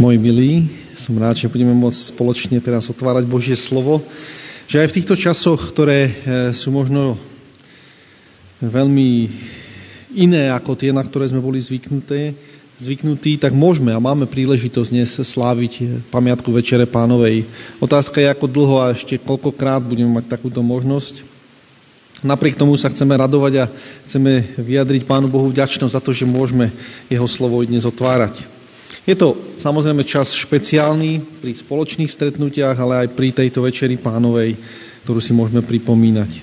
Moji milí, som rád, že budeme môcť spoločne teraz otvárať Božie slovo, že aj v týchto časoch, ktoré e, sú možno veľmi iné ako tie, na ktoré sme boli zvyknuté, zvyknutí, tak môžeme a máme príležitosť dnes sláviť pamiatku Večere pánovej. Otázka je, ako dlho a ešte koľkokrát budeme mať takúto možnosť. Napriek tomu sa chceme radovať a chceme vyjadriť Pánu Bohu vďačnosť za to, že môžeme Jeho slovo dnes otvárať. Je to samozrejme čas špeciálny pri spoločných stretnutiach, ale aj pri tejto večeri pánovej, ktorú si môžeme pripomínať. E,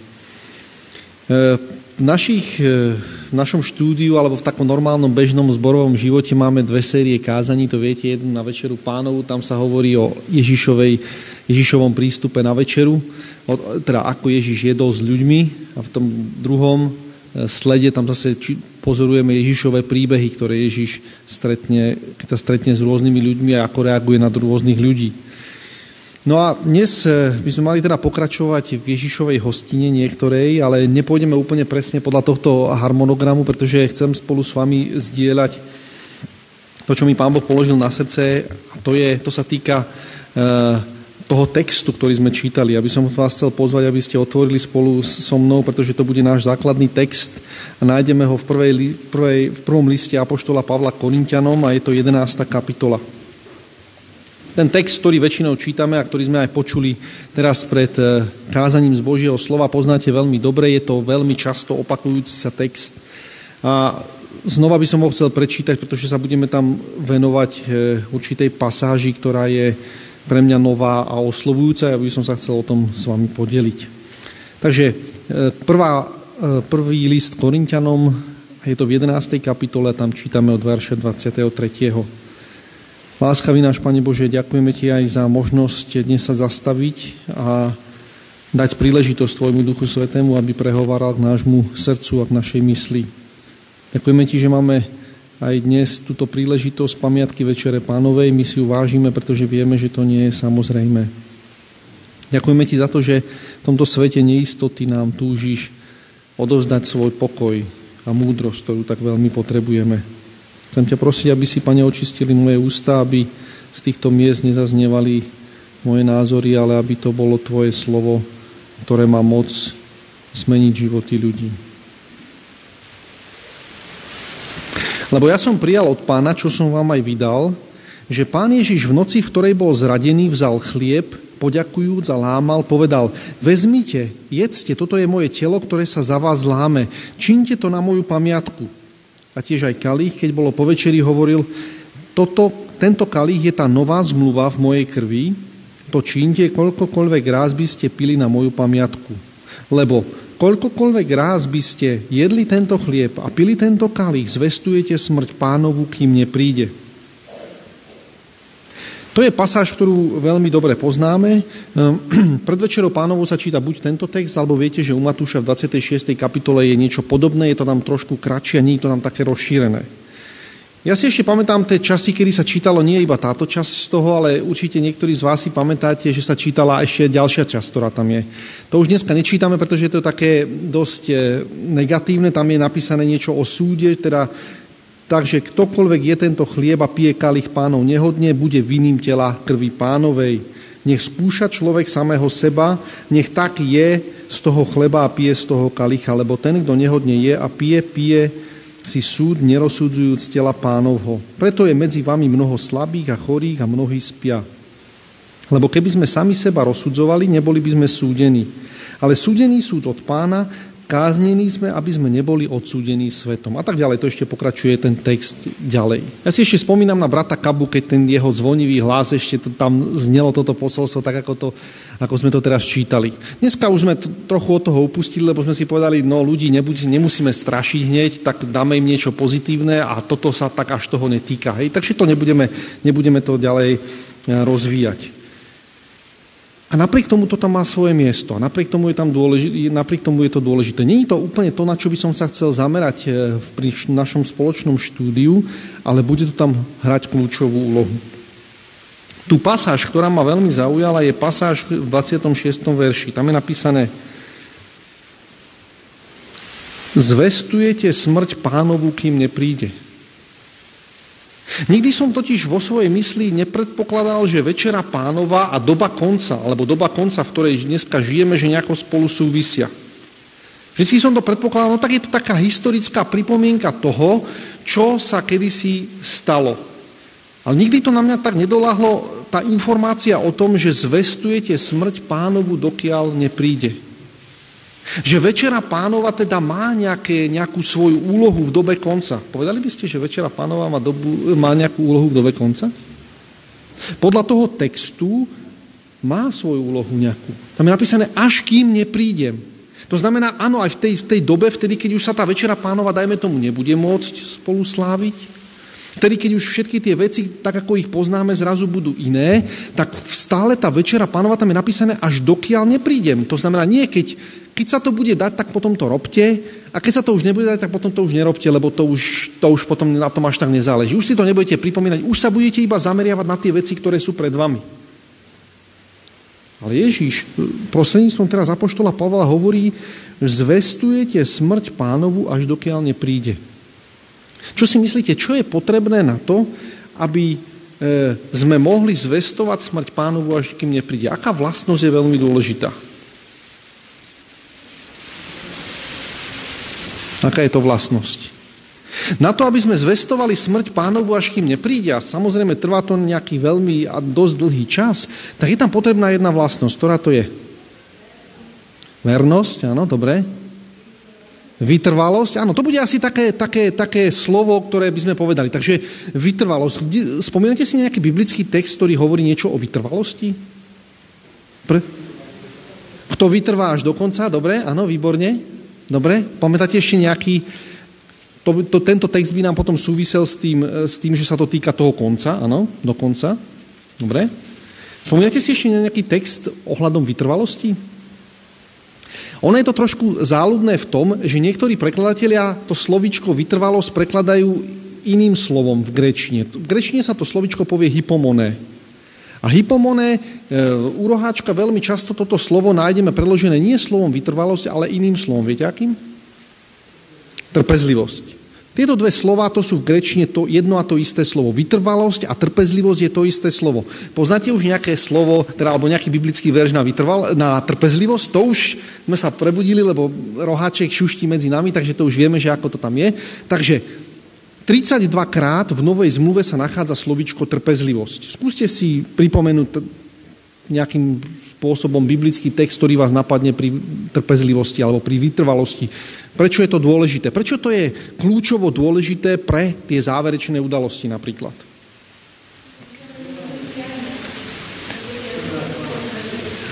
v, našich, e, v našom štúdiu alebo v takom normálnom bežnom zborovom živote máme dve série kázaní, to viete, jednu na večeru pánovu, tam sa hovorí o Ježišovej, Ježišovom prístupe na večeru, teda ako Ježiš jedol s ľuďmi a v tom druhom slede, tam zase pozorujeme Ježišové príbehy, ktoré Ježiš stretne, keď sa stretne s rôznymi ľuďmi a ako reaguje na rôznych ľudí. No a dnes by sme mali teda pokračovať v Ježišovej hostine niektorej, ale nepôjdeme úplne presne podľa tohto harmonogramu, pretože chcem spolu s vami zdieľať to, čo mi Pán Boh položil na srdce, a to, je, to sa týka uh, toho textu, ktorý sme čítali. Aby som vás chcel pozvať, aby ste otvorili spolu so mnou, pretože to bude náš základný text a nájdeme ho v, prvej, prvej, v prvom liste Apoštola Pavla Korintianom a je to 11. kapitola. Ten text, ktorý väčšinou čítame a ktorý sme aj počuli teraz pred eh, kázaním z Božieho slova, poznáte veľmi dobre, je to veľmi často opakujúci sa text. A znova by som ho chcel prečítať, pretože sa budeme tam venovať eh, určitej pasáži, ktorá je pre mňa nová a oslovujúca, ja by som sa chcel o tom s vami podeliť. Takže e, prvá, e, prvý list Korintianom, je to v 11. kapitole, tam čítame od verše 23. Láskavý náš Pane Bože, ďakujeme Ti aj za možnosť dnes sa zastaviť a dať príležitosť Tvojmu Duchu Svetému, aby prehovaral k nášmu srdcu a k našej mysli. Ďakujeme Ti, že máme aj dnes túto príležitosť pamiatky Večere Pánovej. My si ju vážime, pretože vieme, že to nie je samozrejme. Ďakujeme Ti za to, že v tomto svete neistoty nám túžiš odovzdať svoj pokoj a múdrosť, ktorú tak veľmi potrebujeme. Chcem ťa prosiť, aby si, Pane, očistili moje ústa, aby z týchto miest nezaznievali moje názory, ale aby to bolo Tvoje slovo, ktoré má moc zmeniť životy ľudí. Lebo ja som prijal od pána, čo som vám aj vydal, že pán Ježiš v noci, v ktorej bol zradený, vzal chlieb, poďakujúc a lámal, povedal, vezmite, jedzte, toto je moje telo, ktoré sa za vás láme, činte to na moju pamiatku. A tiež aj kalich, keď bolo po večeri, hovoril, toto, tento kalich je tá nová zmluva v mojej krvi, to činte, koľkokoľvek ráz by ste pili na moju pamiatku. Lebo Koľkokoľvek ráz by ste jedli tento chlieb a pili tento kalich, zvestujete smrť pánovu, kým nepríde. To je pasáž, ktorú veľmi dobre poznáme. Ehm, pred večerou pánovu sa číta buď tento text, alebo viete, že u Matúša v 26. kapitole je niečo podobné, je to tam trošku kratšie nie je to tam také rozšírené. Ja si ešte pamätám tie časy, kedy sa čítalo nie iba táto časť z toho, ale určite niektorí z vás si pamätáte, že sa čítala ešte ďalšia časť, ktorá tam je. To už dneska nečítame, pretože je to také dosť e, negatívne, tam je napísané niečo o súde, teda takže ktokoľvek je tento chlieb a pije kalich pánov nehodne, bude vinným tela krvi pánovej. Nech skúša človek samého seba, nech tak je z toho chleba a pije z toho kalicha, lebo ten, kto nehodne je a pije, pije si súd nerozsudzujúc tela pánovho. Preto je medzi vami mnoho slabých a chorých a mnohí spia. Lebo keby sme sami seba rozsudzovali, neboli by sme súdení. Ale súdený súd od pána, káznení sme, aby sme neboli odsúdení svetom. A tak ďalej, to ešte pokračuje ten text ďalej. Ja si ešte spomínam na brata Kabu, keď ten jeho zvonivý hlas ešte tam znelo toto posolstvo, tak ako, to, ako sme to teraz čítali. Dneska už sme trochu od toho upustili, lebo sme si povedali, no ľudí nebuď, nemusíme strašiť hneď, tak dáme im niečo pozitívne a toto sa tak až toho netýka. Hej? Takže to nebudeme, nebudeme to ďalej eh, rozvíjať. A napriek tomu to tam má svoje miesto. Napriek tomu je, tam dôležité, napriek tomu je to dôležité. Není to úplne to, na čo by som sa chcel zamerať eh, pri našom spoločnom štúdiu, ale bude to tam hrať kľúčovú úlohu. Tu pasáž, ktorá ma veľmi zaujala, je pasáž v 26. verši. Tam je napísané Zvestujete smrť pánovu, kým nepríde. Nikdy som totiž vo svojej mysli nepredpokladal, že večera pánova a doba konca, alebo doba konca, v ktorej dneska žijeme, že nejako spolu súvisia. Vždy som to predpokladal, no tak je to taká historická pripomienka toho, čo sa kedysi stalo. Ale nikdy to na mňa tak nedoláhlo tá informácia o tom, že zvestujete smrť pánovu, dokiaľ nepríde. Že Večera pánova teda má nejaké, nejakú svoju úlohu v dobe konca. Povedali by ste, že Večera pánova má, dobu, má nejakú úlohu v dobe konca? Podľa toho textu má svoju úlohu nejakú. Tam je napísané, až kým neprídem. To znamená, áno, aj v tej, v tej dobe, vtedy, keď už sa tá Večera pánova, dajme tomu, nebude môcť spolu sláviť, Vtedy, keď už všetky tie veci, tak ako ich poznáme, zrazu budú iné, tak stále tá večera pánova tam je napísané, až dokiaľ neprídem. To znamená, nie keď, keď sa to bude dať, tak potom to robte, a keď sa to už nebude dať, tak potom to už nerobte, lebo to už, to už potom na tom až tak nezáleží. Už si to nebudete pripomínať, už sa budete iba zameriavať na tie veci, ktoré sú pred vami. Ale Ježíš prostredníctvom teraz Apoštola Pavla hovorí, zvestujete smrť pánovu, až dokiaľ nepríde. Čo si myslíte, čo je potrebné na to, aby e, sme mohli zvestovať smrť pánovu, až kým nepríde? Aká vlastnosť je veľmi dôležitá? Aká je to vlastnosť? Na to, aby sme zvestovali smrť pánovu, až kým nepríde, a samozrejme trvá to nejaký veľmi a dosť dlhý čas, tak je tam potrebná jedna vlastnosť. Ktorá to je? Vernosť, áno, dobre. Vytrvalosť, áno, to bude asi také, také, také slovo, ktoré by sme povedali. Takže vytrvalosť. Spomínate si nejaký biblický text, ktorý hovorí niečo o vytrvalosti? Pr- Kto vytrvá až do konca? Dobre, áno, výborne. Dobre, pamätáte ešte nejaký... To, to, tento text by nám potom súvisel s tým, s tým, že sa to týka toho konca, áno, do konca. Dobre. Spomínate si ešte nejaký text ohľadom vytrvalosti? Ono je to trošku záľudné v tom, že niektorí prekladatelia to slovičko vytrvalosť prekladajú iným slovom v grečine. V grečine sa to slovičko povie hypomoné. A hypomone, e, u roháčka veľmi často toto slovo nájdeme preložené nie slovom vytrvalosť, ale iným slovom. Viete akým? Trpezlivosť. Tieto dve slova to sú v grečine to jedno a to isté slovo. Vytrvalosť a trpezlivosť je to isté slovo. Poznáte už nejaké slovo, teda, alebo nejaký biblický verš na, vytrval, na trpezlivosť? To už sme sa prebudili, lebo roháček šuští medzi nami, takže to už vieme, že ako to tam je. Takže 32 krát v Novej zmluve sa nachádza slovičko trpezlivosť. Skúste si pripomenúť nejakým spôsobom biblický text, ktorý vás napadne pri trpezlivosti alebo pri vytrvalosti. Prečo je to dôležité? Prečo to je kľúčovo dôležité pre tie záverečné udalosti napríklad?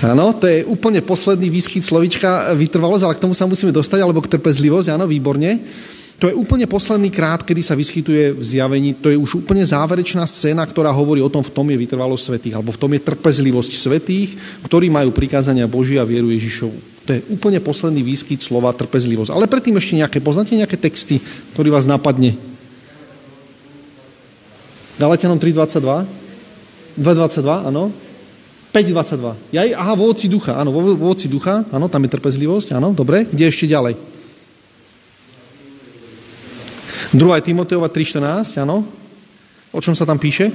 Áno, to je úplne posledný výskyt slovička vytrvalosť, ale k tomu sa musíme dostať, alebo k trpezlivosť, áno, výborne. To je úplne posledný krát, kedy sa vyskytuje v zjavení. To je už úplne záverečná scéna, ktorá hovorí o tom, v tom je vytrvalosť svetých, alebo v tom je trpezlivosť svetých, ktorí majú prikázania Božia a vieru Ježišovu. To je úplne posledný výskyt slova trpezlivosť. Ale predtým ešte nejaké, poznáte nejaké texty, ktorý vás napadne? Galatianom 3.22? 2.22, áno? 5.22. Ja, aha, voci ducha, áno, voci ducha, áno, tam je trpezlivosť, áno, dobre. Kde ešte ďalej? 2. Timoteova 3.14, áno? O čom sa tam píše?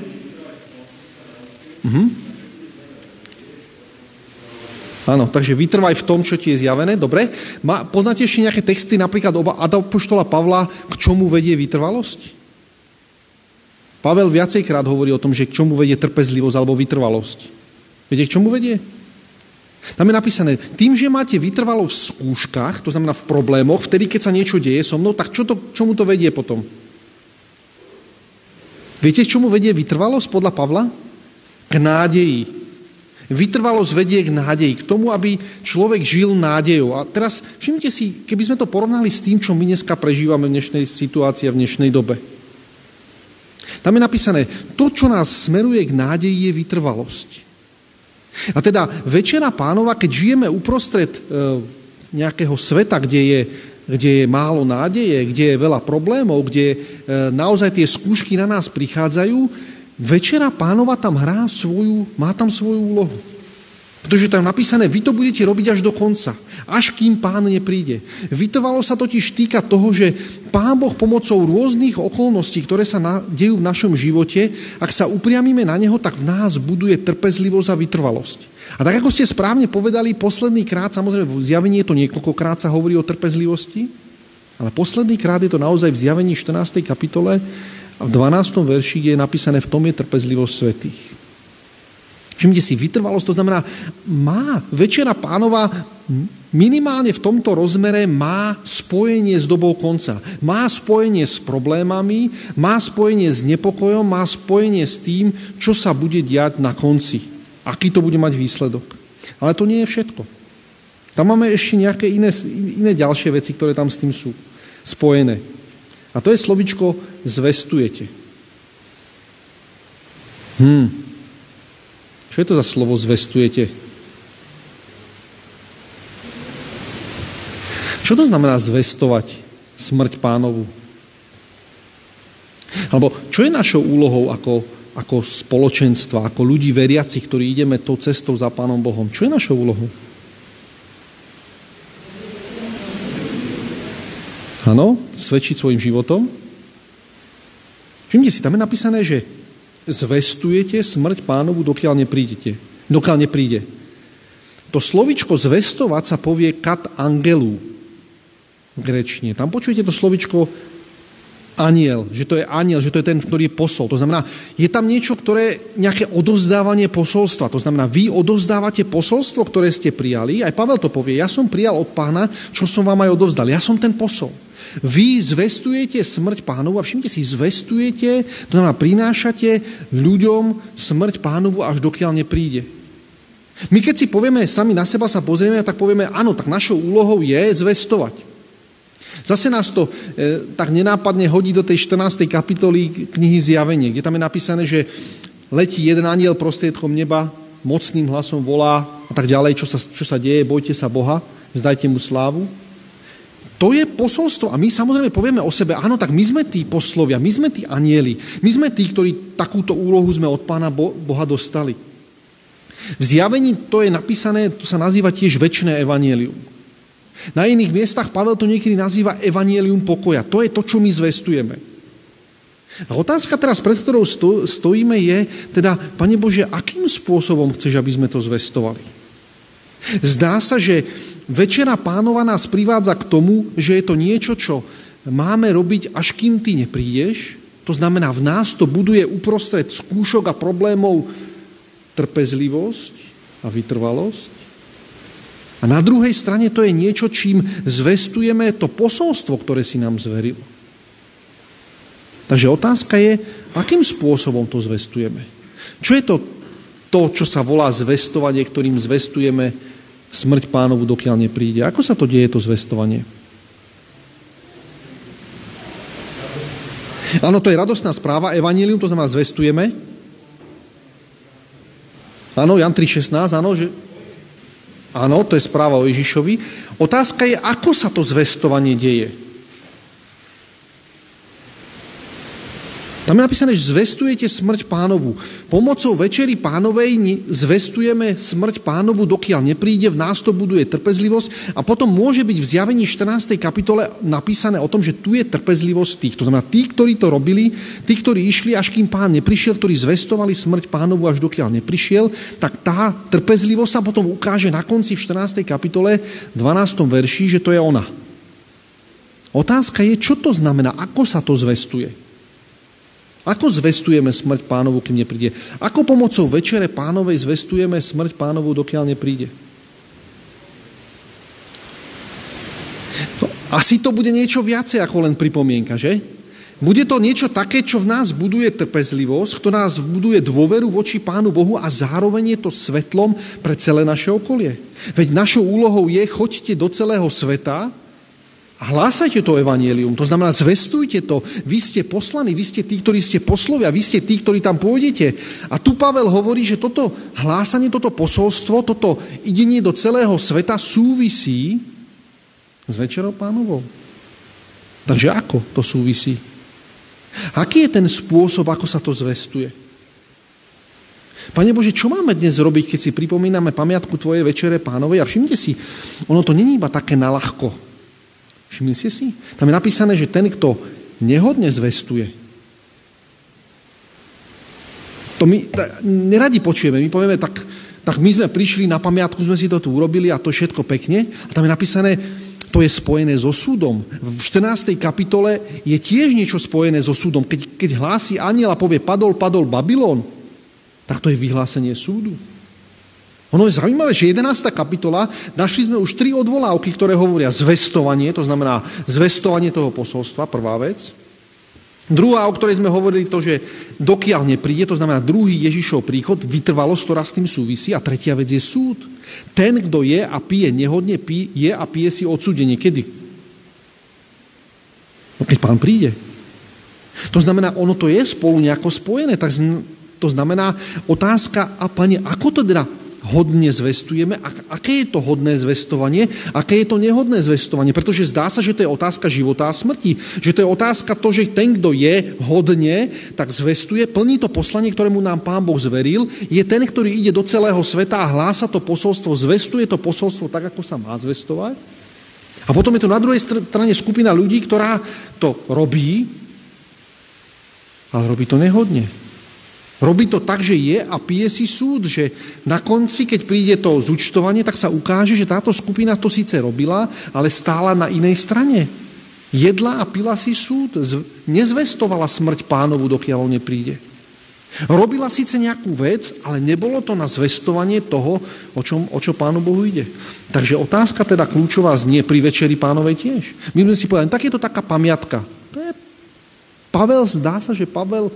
Mhm. Áno, takže vytrvaj v tom, čo ti je zjavené. Dobre. Ma, poznáte ešte nejaké texty, napríklad oba Apoštola Pavla, k čomu vedie vytrvalosť? Pavel viacejkrát hovorí o tom, že k čomu vedie trpezlivosť alebo vytrvalosť. Viete, k čomu vedie? Tam je napísané, tým, že máte vytrvalo v skúškach, to znamená v problémoch, vtedy, keď sa niečo deje so mnou, tak čo to, čomu to vedie potom? Viete, čomu vedie vytrvalosť podľa Pavla? K nádeji. Vytrvalosť vedie k nádeji, k tomu, aby človek žil nádejou. A teraz všimnite si, keby sme to porovnali s tým, čo my dneska prežívame v dnešnej situácii a v dnešnej dobe. Tam je napísané, to, čo nás smeruje k nádeji, je vytrvalosť. A teda Večera pánova, keď žijeme uprostred e, nejakého sveta, kde je, kde je málo nádeje, kde je veľa problémov, kde e, naozaj tie skúšky na nás prichádzajú, Večera pánova tam hrá svoju, má tam svoju úlohu. Pretože tam napísané, vy to budete robiť až do konca, až kým pán nepríde. Vytrvalo sa totiž týka toho, že pán Boh pomocou rôznych okolností, ktoré sa dejú v našom živote, ak sa upriamíme na neho, tak v nás buduje trpezlivosť a vytrvalosť. A tak ako ste správne povedali, posledný krát, samozrejme v zjavení je to niekoľkokrát sa hovorí o trpezlivosti, ale posledný krát je to naozaj v zjavení 14. kapitole a v 12. verši je napísané, v tom je trpezlivosť svetých. Všimte si, vytrvalosť, to znamená, má Večera pánova minimálne v tomto rozmere má spojenie s dobou konca. Má spojenie s problémami, má spojenie s nepokojom, má spojenie s tým, čo sa bude diať na konci. Aký to bude mať výsledok. Ale to nie je všetko. Tam máme ešte nejaké iné, iné ďalšie veci, ktoré tam s tým sú spojené. A to je slovičko zvestujete. Hm, čo je to za slovo zvestujete? Čo to znamená zvestovať smrť pánovu? Alebo čo je našou úlohou ako, ako spoločenstva, ako ľudí veriacich, ktorí ideme tou cestou za Pánom Bohom? Čo je našou úlohou? Áno, svedčiť svojim životom. Všimte si, tam je napísané, že zvestujete smrť pánovu, dokiaľ neprídete. Dokiaľ nepríde. To slovičko zvestovať sa povie kat angelu v grečne. Tam počujete to slovičko aniel, že to je aniel, že to je ten, ktorý je posol. To znamená, je tam niečo, ktoré, nejaké odovzdávanie posolstva. To znamená, vy odovzdávate posolstvo, ktoré ste prijali. Aj Pavel to povie, ja som prijal od pána, čo som vám aj odovzdal. Ja som ten posol. Vy zvestujete smrť pánovu a všimte si, zvestujete, to znamená, prinášate ľuďom smrť pánovu, až dokiaľ nepríde. My keď si povieme, sami na seba sa pozrieme, tak povieme, áno, tak našou úlohou je zvestovať. Zase nás to e, tak nenápadne hodí do tej 14. kapitoly knihy Zjavenie, kde tam je napísané, že letí jeden aniel prostriedkom neba, mocným hlasom volá a tak ďalej, čo sa, čo sa deje, bojte sa Boha, zdajte mu slávu. To je posolstvo. A my samozrejme povieme o sebe, áno, tak my sme tí poslovia, my sme tí anieli, my sme tí, ktorí takúto úlohu sme od Pána Boha dostali. V zjavení to je napísané, to sa nazýva tiež väčšné evanielium. Na iných miestach Pavel to niekedy nazýva evanielium pokoja. To je to, čo my zvestujeme. A otázka teraz, pred ktorou stojíme, je teda, Pane Bože, akým spôsobom chceš, aby sme to zvestovali? Zdá sa, že Večera pánova nás privádza k tomu, že je to niečo, čo máme robiť, až kým ty neprídeš. To znamená, v nás to buduje uprostred skúšok a problémov trpezlivosť a vytrvalosť. A na druhej strane to je niečo, čím zvestujeme to posolstvo, ktoré si nám zveril. Takže otázka je, akým spôsobom to zvestujeme. Čo je to, to čo sa volá zvestovanie, ktorým zvestujeme smrť pánovu, dokiaľ nepríde. Ako sa to deje, to zvestovanie? Áno, to je radostná správa, evanílium, to znamená zvestujeme. Áno, Jan 3.16, áno, že... Áno, to je správa o Ježišovi. Otázka je, ako sa to zvestovanie deje. Tam je napísané, že zvestujete smrť pánovu. Pomocou večery pánovej zvestujeme smrť pánovu, dokiaľ nepríde, v nás to buduje trpezlivosť a potom môže byť v zjavení 14. kapitole napísané o tom, že tu je trpezlivosť tých. To znamená, tí, ktorí to robili, tí, ktorí išli, až kým pán neprišiel, ktorí zvestovali smrť pánovu, až dokiaľ neprišiel, tak tá trpezlivosť sa potom ukáže na konci v 14. kapitole 12. verši, že to je ona. Otázka je, čo to znamená, ako sa to zvestuje. Ako zvestujeme smrť pánovu, kým nepríde? Ako pomocou večere pánovej zvestujeme smrť pánovu, dokiaľ nepríde? No, asi to bude niečo viacej ako len pripomienka, že? Bude to niečo také, čo v nás buduje trpezlivosť, kto nás buduje dôveru voči Pánu Bohu a zároveň je to svetlom pre celé naše okolie. Veď našou úlohou je, choďte do celého sveta hlásajte to evanielium, to znamená zvestujte to. Vy ste poslaní, vy ste tí, ktorí ste poslovia, vy ste tí, ktorí tam pôjdete. A tu Pavel hovorí, že toto hlásanie, toto posolstvo, toto idenie do celého sveta súvisí s Večerou pánovou. Takže ako to súvisí? Aký je ten spôsob, ako sa to zvestuje? Pane Bože, čo máme dnes robiť, keď si pripomíname pamiatku Tvojej večere pánovej? A všimnite si, ono to není iba také nalahko. Všimli ste si? Tam je napísané, že ten, kto nehodne zvestuje, to my neradi počujeme. My povieme, tak, tak my sme prišli na pamiatku, sme si to tu urobili a to všetko pekne. A tam je napísané, to je spojené so súdom. V 14. kapitole je tiež niečo spojené so súdom. Keď, keď hlási aniel a povie, padol, padol Babylon, tak to je vyhlásenie súdu. Ono je zaujímavé, že 11. kapitola, našli sme už tri odvolávky, ktoré hovoria zvestovanie, to znamená zvestovanie toho posolstva, prvá vec. Druhá, o ktorej sme hovorili, to, že dokiaľ nepríde, to znamená druhý Ježišov príchod, vytrvalosť, ktorá s tým súvisí. A tretia vec je súd. Ten, kto je a pije nehodne, pije a pije si odsúdenie. Kedy? No keď pán príde. To znamená, ono to je spolu nejako spojené. Tak to znamená otázka, a pane, ako to teda hodne zvestujeme, aké je to hodné zvestovanie, aké je to nehodné zvestovanie. Pretože zdá sa, že to je otázka života a smrti. Že to je otázka to, že ten, kto je hodne, tak zvestuje, plní to poslanie, ktorému nám Pán Boh zveril, je ten, ktorý ide do celého sveta a hlása to posolstvo, zvestuje to posolstvo tak, ako sa má zvestovať. A potom je to na druhej strane skupina ľudí, ktorá to robí, ale robí to nehodne. Robí to tak, že je a pije si súd, že na konci, keď príde to zúčtovanie, tak sa ukáže, že táto skupina to síce robila, ale stála na inej strane. Jedla a pila si súd, nezvestovala smrť pánovu, dokiaľ on nepríde. Robila síce nejakú vec, ale nebolo to na zvestovanie toho, o, čom, o čo pánu Bohu ide. Takže otázka teda kľúčová znie pri večeri pánovej tiež. My sme si povedali, tak je to taká pamiatka. To je Pavel, zdá sa, že Pavel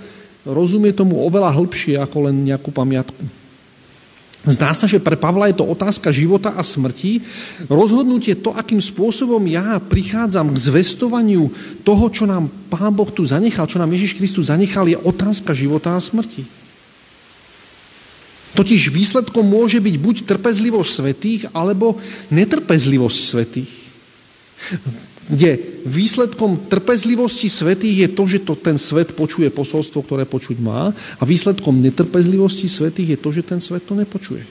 rozumie tomu oveľa hĺbšie ako len nejakú pamiatku. Zdá sa, že pre Pavla je to otázka života a smrti. Rozhodnutie to, akým spôsobom ja prichádzam k zvestovaniu toho, čo nám Pán Boh tu zanechal, čo nám Ježiš Kristus zanechal, je otázka života a smrti. Totiž výsledkom môže byť buď trpezlivosť svetých, alebo netrpezlivosť svetých kde výsledkom trpezlivosti svetých je to, že to ten svet počuje posolstvo, ktoré počuť má a výsledkom netrpezlivosti svetých je to, že ten svet to nepočuje.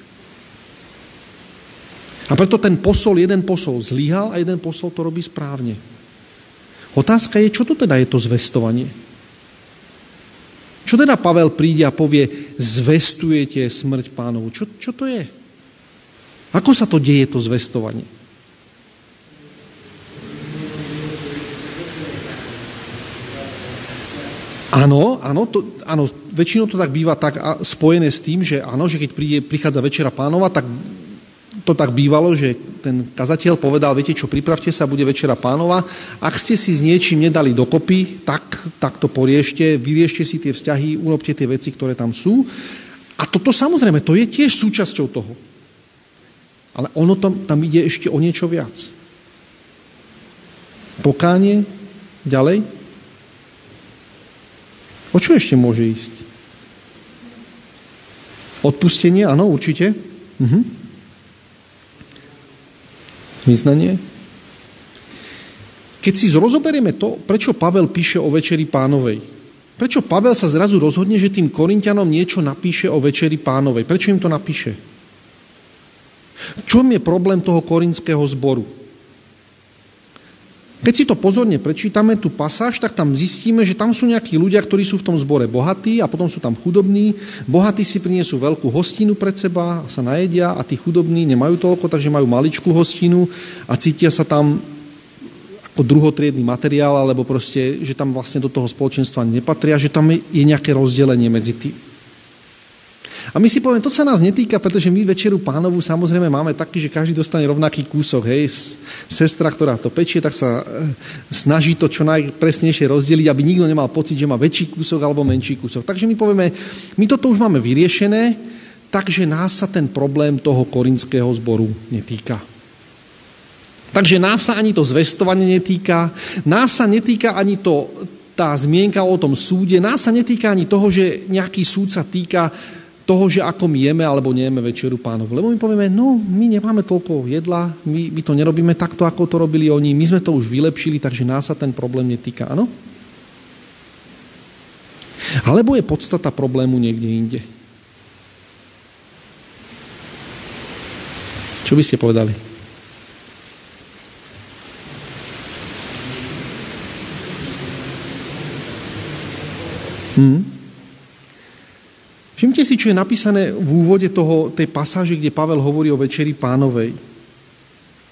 A preto ten posol, jeden posol zlyhal a jeden posol to robí správne. Otázka je, čo to teda je to zvestovanie? Čo teda Pavel príde a povie, zvestujete smrť pánovu? Čo, čo to je? Ako sa to deje, to zvestovanie? Áno, áno, to, áno, väčšinou to tak býva tak spojené s tým, že áno, že keď príde, prichádza Večera pánova, tak to tak bývalo, že ten kazateľ povedal, viete čo, pripravte sa, bude Večera pánova. Ak ste si s niečím nedali dokopy, tak, tak to poriešte, vyriešte si tie vzťahy, urobte tie veci, ktoré tam sú. A toto samozrejme, to je tiež súčasťou toho. Ale ono tam, tam ide ešte o niečo viac. Pokánie, ďalej, O čo ešte môže ísť? Odpustenie, áno, určite. Mhm. Vyznanie. Keď si zrozoberieme to, prečo Pavel píše o Večeri pánovej, prečo Pavel sa zrazu rozhodne, že tým Korintianom niečo napíše o Večeri pánovej, prečo im to napíše? Čom je problém toho korinského zboru? Keď si to pozorne prečítame, tú pasáž, tak tam zistíme, že tam sú nejakí ľudia, ktorí sú v tom zbore bohatí a potom sú tam chudobní. Bohatí si priniesú veľkú hostinu pred seba, sa najedia a tí chudobní nemajú toľko, takže majú maličkú hostinu a cítia sa tam ako druhotriedný materiál, alebo proste, že tam vlastne do toho spoločenstva nepatria, že tam je nejaké rozdelenie medzi tým. A my si povieme, to sa nás netýka, pretože my večeru pánovu samozrejme máme taký, že každý dostane rovnaký kúsok. Hej. Sestra, ktorá to pečie, tak sa eh, snaží to čo najpresnejšie rozdeliť, aby nikto nemal pocit, že má väčší kúsok alebo menší kúsok. Takže my povieme, my toto už máme vyriešené, takže nás sa ten problém toho korinského zboru netýka. Takže nás sa ani to zvestovanie netýka, nás sa netýka ani to, tá zmienka o tom súde, nás sa netýka ani toho, že nejaký súd sa týka toho, že akom jeme alebo nejeme večeru pánov. Lebo my povieme, no my nemáme toľko jedla, my, my to nerobíme takto, ako to robili oni, my sme to už vylepšili, takže nás sa ten problém netýka, áno? Alebo je podstata problému niekde inde? Čo by ste povedali? Hmm? Všimte si, čo je napísané v úvode toho, tej pasáže, kde Pavel hovorí o večeri pánovej.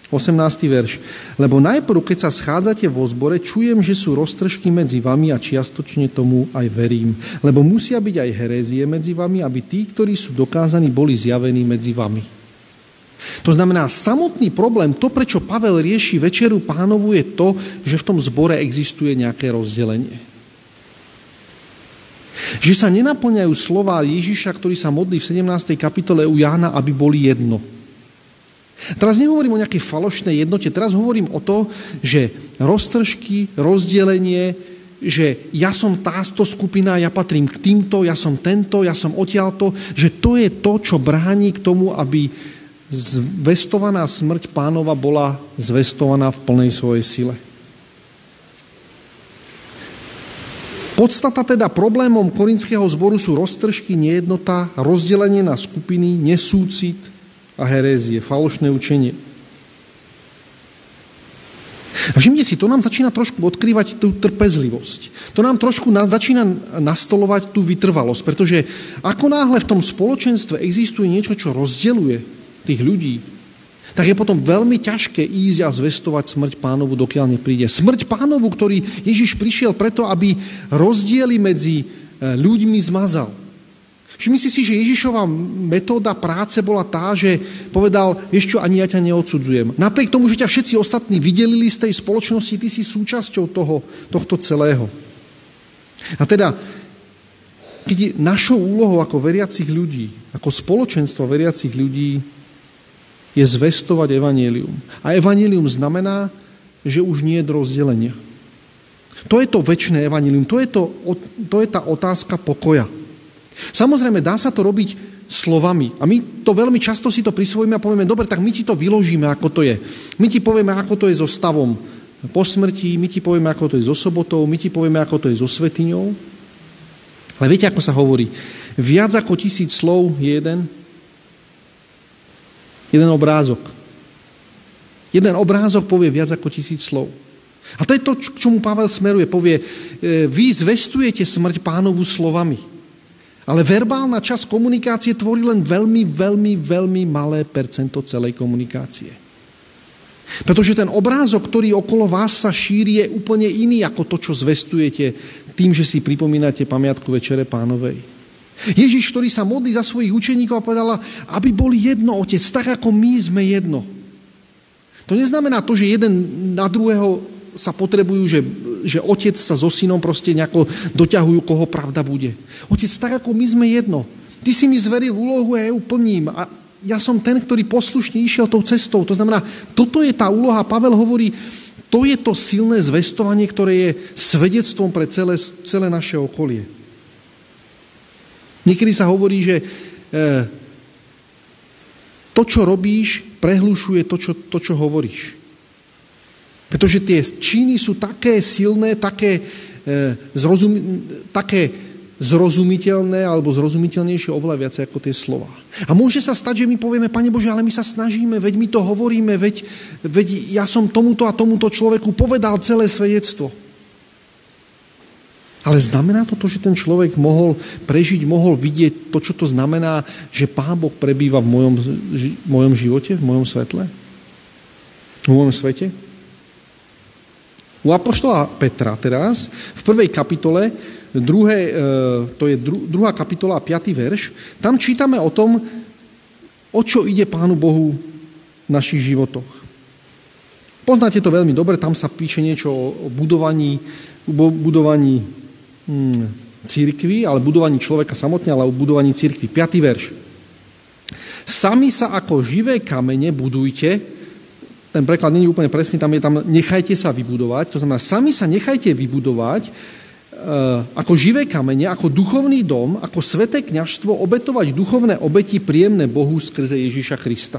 18. verš. Lebo najprv, keď sa schádzate vo zbore, čujem, že sú roztržky medzi vami a čiastočne tomu aj verím. Lebo musia byť aj herézie medzi vami, aby tí, ktorí sú dokázaní, boli zjavení medzi vami. To znamená, samotný problém, to, prečo Pavel rieši večeru pánovu, je to, že v tom zbore existuje nejaké rozdelenie. Že sa nenaplňajú slova Ježiša, ktorý sa modlí v 17. kapitole u Jána, aby boli jedno. Teraz nehovorím o nejakej falošnej jednote, teraz hovorím o to, že roztržky, rozdelenie, že ja som táto skupina, ja patrím k týmto, ja som tento, ja som odtiaľto, že to je to, čo bráni k tomu, aby zvestovaná smrť pánova bola zvestovaná v plnej svojej sile. Podstata teda problémom korinského zboru sú roztržky, nejednota, rozdelenie na skupiny, nesúcit a herézie, falošné učenie. A všimte si, to nám začína trošku odkrývať tú trpezlivosť. To nám trošku na, začína nastolovať tú vytrvalosť, pretože ako náhle v tom spoločenstve existuje niečo, čo rozdeluje tých ľudí, tak je potom veľmi ťažké ísť a zvestovať smrť pánovu, dokiaľ nepríde. Smrť pánovu, ktorý Ježiš prišiel preto, aby rozdiely medzi e, ľuďmi zmazal. Všimni si si, že Ježišova metóda práce bola tá, že povedal, vieš čo, ani ja ťa neodsudzujem. Napriek tomu, že ťa všetci ostatní videlili z tej spoločnosti, ty si súčasťou toho, tohto celého. A teda, keď je našou úlohou ako veriacich ľudí, ako spoločenstvo veriacich ľudí, je zvestovať evanílium. A evanílium znamená, že už nie je rozdelenia. To je to väčšie evanílium, to je, to, to je tá otázka pokoja. Samozrejme, dá sa to robiť slovami. A my to veľmi často si to prisvojíme a povieme, dobre, tak my ti to vyložíme, ako to je. My ti povieme, ako to je so stavom po smrti, my ti povieme, ako to je so sobotou, my ti povieme, ako to je so svetiňou. Ale viete, ako sa hovorí? Viac ako tisíc slov je jeden, Jeden obrázok. Jeden obrázok povie viac ako tisíc slov. A to je to, k čomu Pavel smeruje. Povie, e, vy zvestujete smrť pánovu slovami. Ale verbálna časť komunikácie tvorí len veľmi, veľmi, veľmi malé percento celej komunikácie. Pretože ten obrázok, ktorý okolo vás sa šíri, je úplne iný ako to, čo zvestujete tým, že si pripomínate pamiatku Večere pánovej. Ježiš, ktorý sa modlí za svojich učeníkov a povedala, aby boli jedno, otec, tak ako my sme jedno. To neznamená to, že jeden na druhého sa potrebujú, že, že otec sa so synom proste nejako doťahujú, koho pravda bude. Otec, tak ako my sme jedno. Ty si mi zveril úlohu a ja ju plním. A ja som ten, ktorý poslušne išiel tou cestou. To znamená, toto je tá úloha. Pavel hovorí, to je to silné zvestovanie, ktoré je svedectvom pre celé, celé naše okolie. Niekedy sa hovorí, že e, to, čo robíš, prehlušuje to, čo, to, čo hovoríš. Pretože tie činy sú také silné, také, e, zrozum, také zrozumiteľné alebo zrozumiteľnejšie oveľa viac ako tie slova. A môže sa stať, že my povieme, Pane Bože, ale my sa snažíme, veď my to hovoríme, veď, veď ja som tomuto a tomuto človeku povedal celé svedectvo. Ale znamená to to, že ten človek mohol prežiť, mohol vidieť to, čo to znamená, že Pán Boh prebýva v mojom, v mojom živote, v mojom svetle? V mojom svete? U Apoštola Petra teraz, v prvej kapitole, druhé, e, to je druhá kapitola, piatý verš, tam čítame o tom, o čo ide Pánu Bohu v našich životoch. Poznáte to veľmi dobre, tam sa píše niečo o budovaní, budovaní církvy, ale budovaní človeka samotne, ale o budovaní církvy. Piatý verš. Sami sa ako živé kamene budujte, ten preklad není úplne presný, tam je tam nechajte sa vybudovať, to znamená, sami sa nechajte vybudovať e, ako živé kamene, ako duchovný dom, ako sveté kňažstvo, obetovať duchovné obeti príjemné Bohu skrze Ježíša Krista.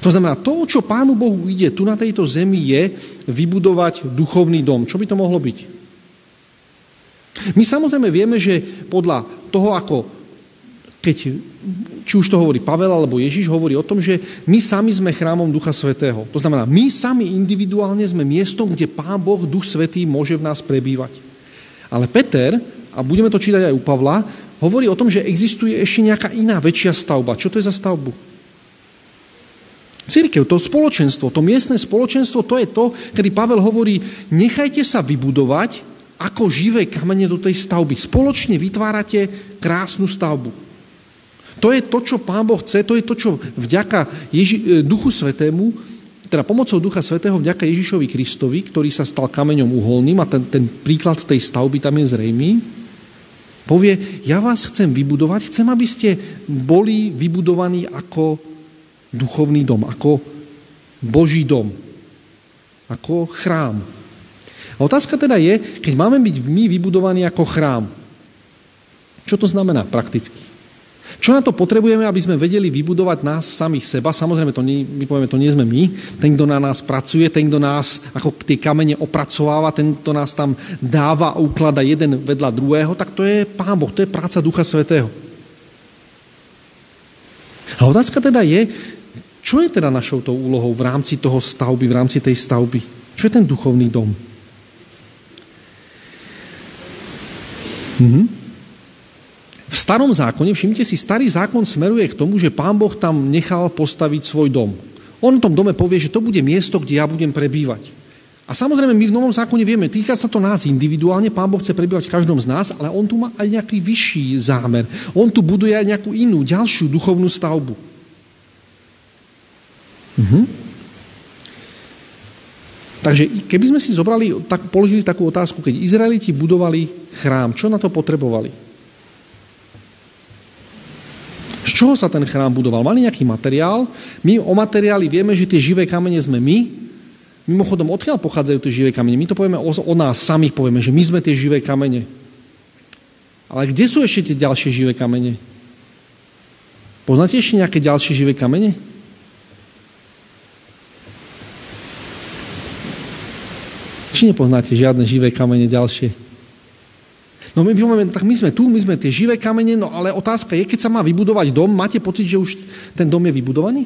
To znamená, to, čo Pánu Bohu ide tu na tejto zemi, je vybudovať duchovný dom. Čo by to mohlo my samozrejme vieme, že podľa toho, ako keď, či už to hovorí Pavel alebo Ježiš, hovorí o tom, že my sami sme chrámom Ducha Svetého. To znamená, my sami individuálne sme miestom, kde Pán Boh, Duch Svetý môže v nás prebývať. Ale Peter, a budeme to čítať aj u Pavla, hovorí o tom, že existuje ešte nejaká iná väčšia stavba. Čo to je za stavbu? Církev, to spoločenstvo, to miestne spoločenstvo, to je to, kedy Pavel hovorí, nechajte sa vybudovať ako živé kamene do tej stavby. Spoločne vytvárate krásnu stavbu. To je to, čo Pán Boh chce, to je to, čo vďaka Ježi- e, Duchu Svetému, teda pomocou Ducha Svetého vďaka Ježišovi Kristovi, ktorý sa stal kameňom uholným a ten, ten príklad tej stavby tam je zrejmý, povie, ja vás chcem vybudovať, chcem, aby ste boli vybudovaní ako duchovný dom, ako Boží dom, ako chrám. Otázka teda je, keď máme byť my vybudovaní ako chrám, čo to znamená prakticky? Čo na to potrebujeme, aby sme vedeli vybudovať nás samých seba? Samozrejme, to nie, my povieme, to nie sme my. Ten, kto na nás pracuje, ten, kto nás ako tie kamene opracováva, ten, kto nás tam dáva a uklada jeden vedľa druhého, tak to je Pán Boh, to je práca Ducha Svetého. A otázka teda je, čo je teda našou tou úlohou v rámci toho stavby, v rámci tej stavby? Čo je ten duchovný dom? Mhm. V starom zákone, všimnite si, starý zákon smeruje k tomu, že pán Boh tam nechal postaviť svoj dom. On v tom dome povie, že to bude miesto, kde ja budem prebývať. A samozrejme, my v Novom zákone vieme, týka sa to nás individuálne, Pán Boh chce prebývať v každom z nás, ale On tu má aj nejaký vyšší zámer. On tu buduje aj nejakú inú, ďalšiu duchovnú stavbu. Mhm. Takže keby sme si zobrali, tak, položili takú otázku, keď Izraeliti budovali chrám, čo na to potrebovali? Z čoho sa ten chrám budoval? Mali nejaký materiál. My o materiáli vieme, že tie živé kamene sme my. Mimochodom, odkiaľ pochádzajú tie živé kamene? My to povieme o, o nás samých, povieme, že my sme tie živé kamene. Ale kde sú ešte tie ďalšie živé kamene? Poznáte ešte nejaké ďalšie živé kamene? Či nepoznáte žiadne živé kamene ďalšie? No my povieme, tak my sme tu, my sme tie živé kamene, no ale otázka je, keď sa má vybudovať dom, máte pocit, že už ten dom je vybudovaný?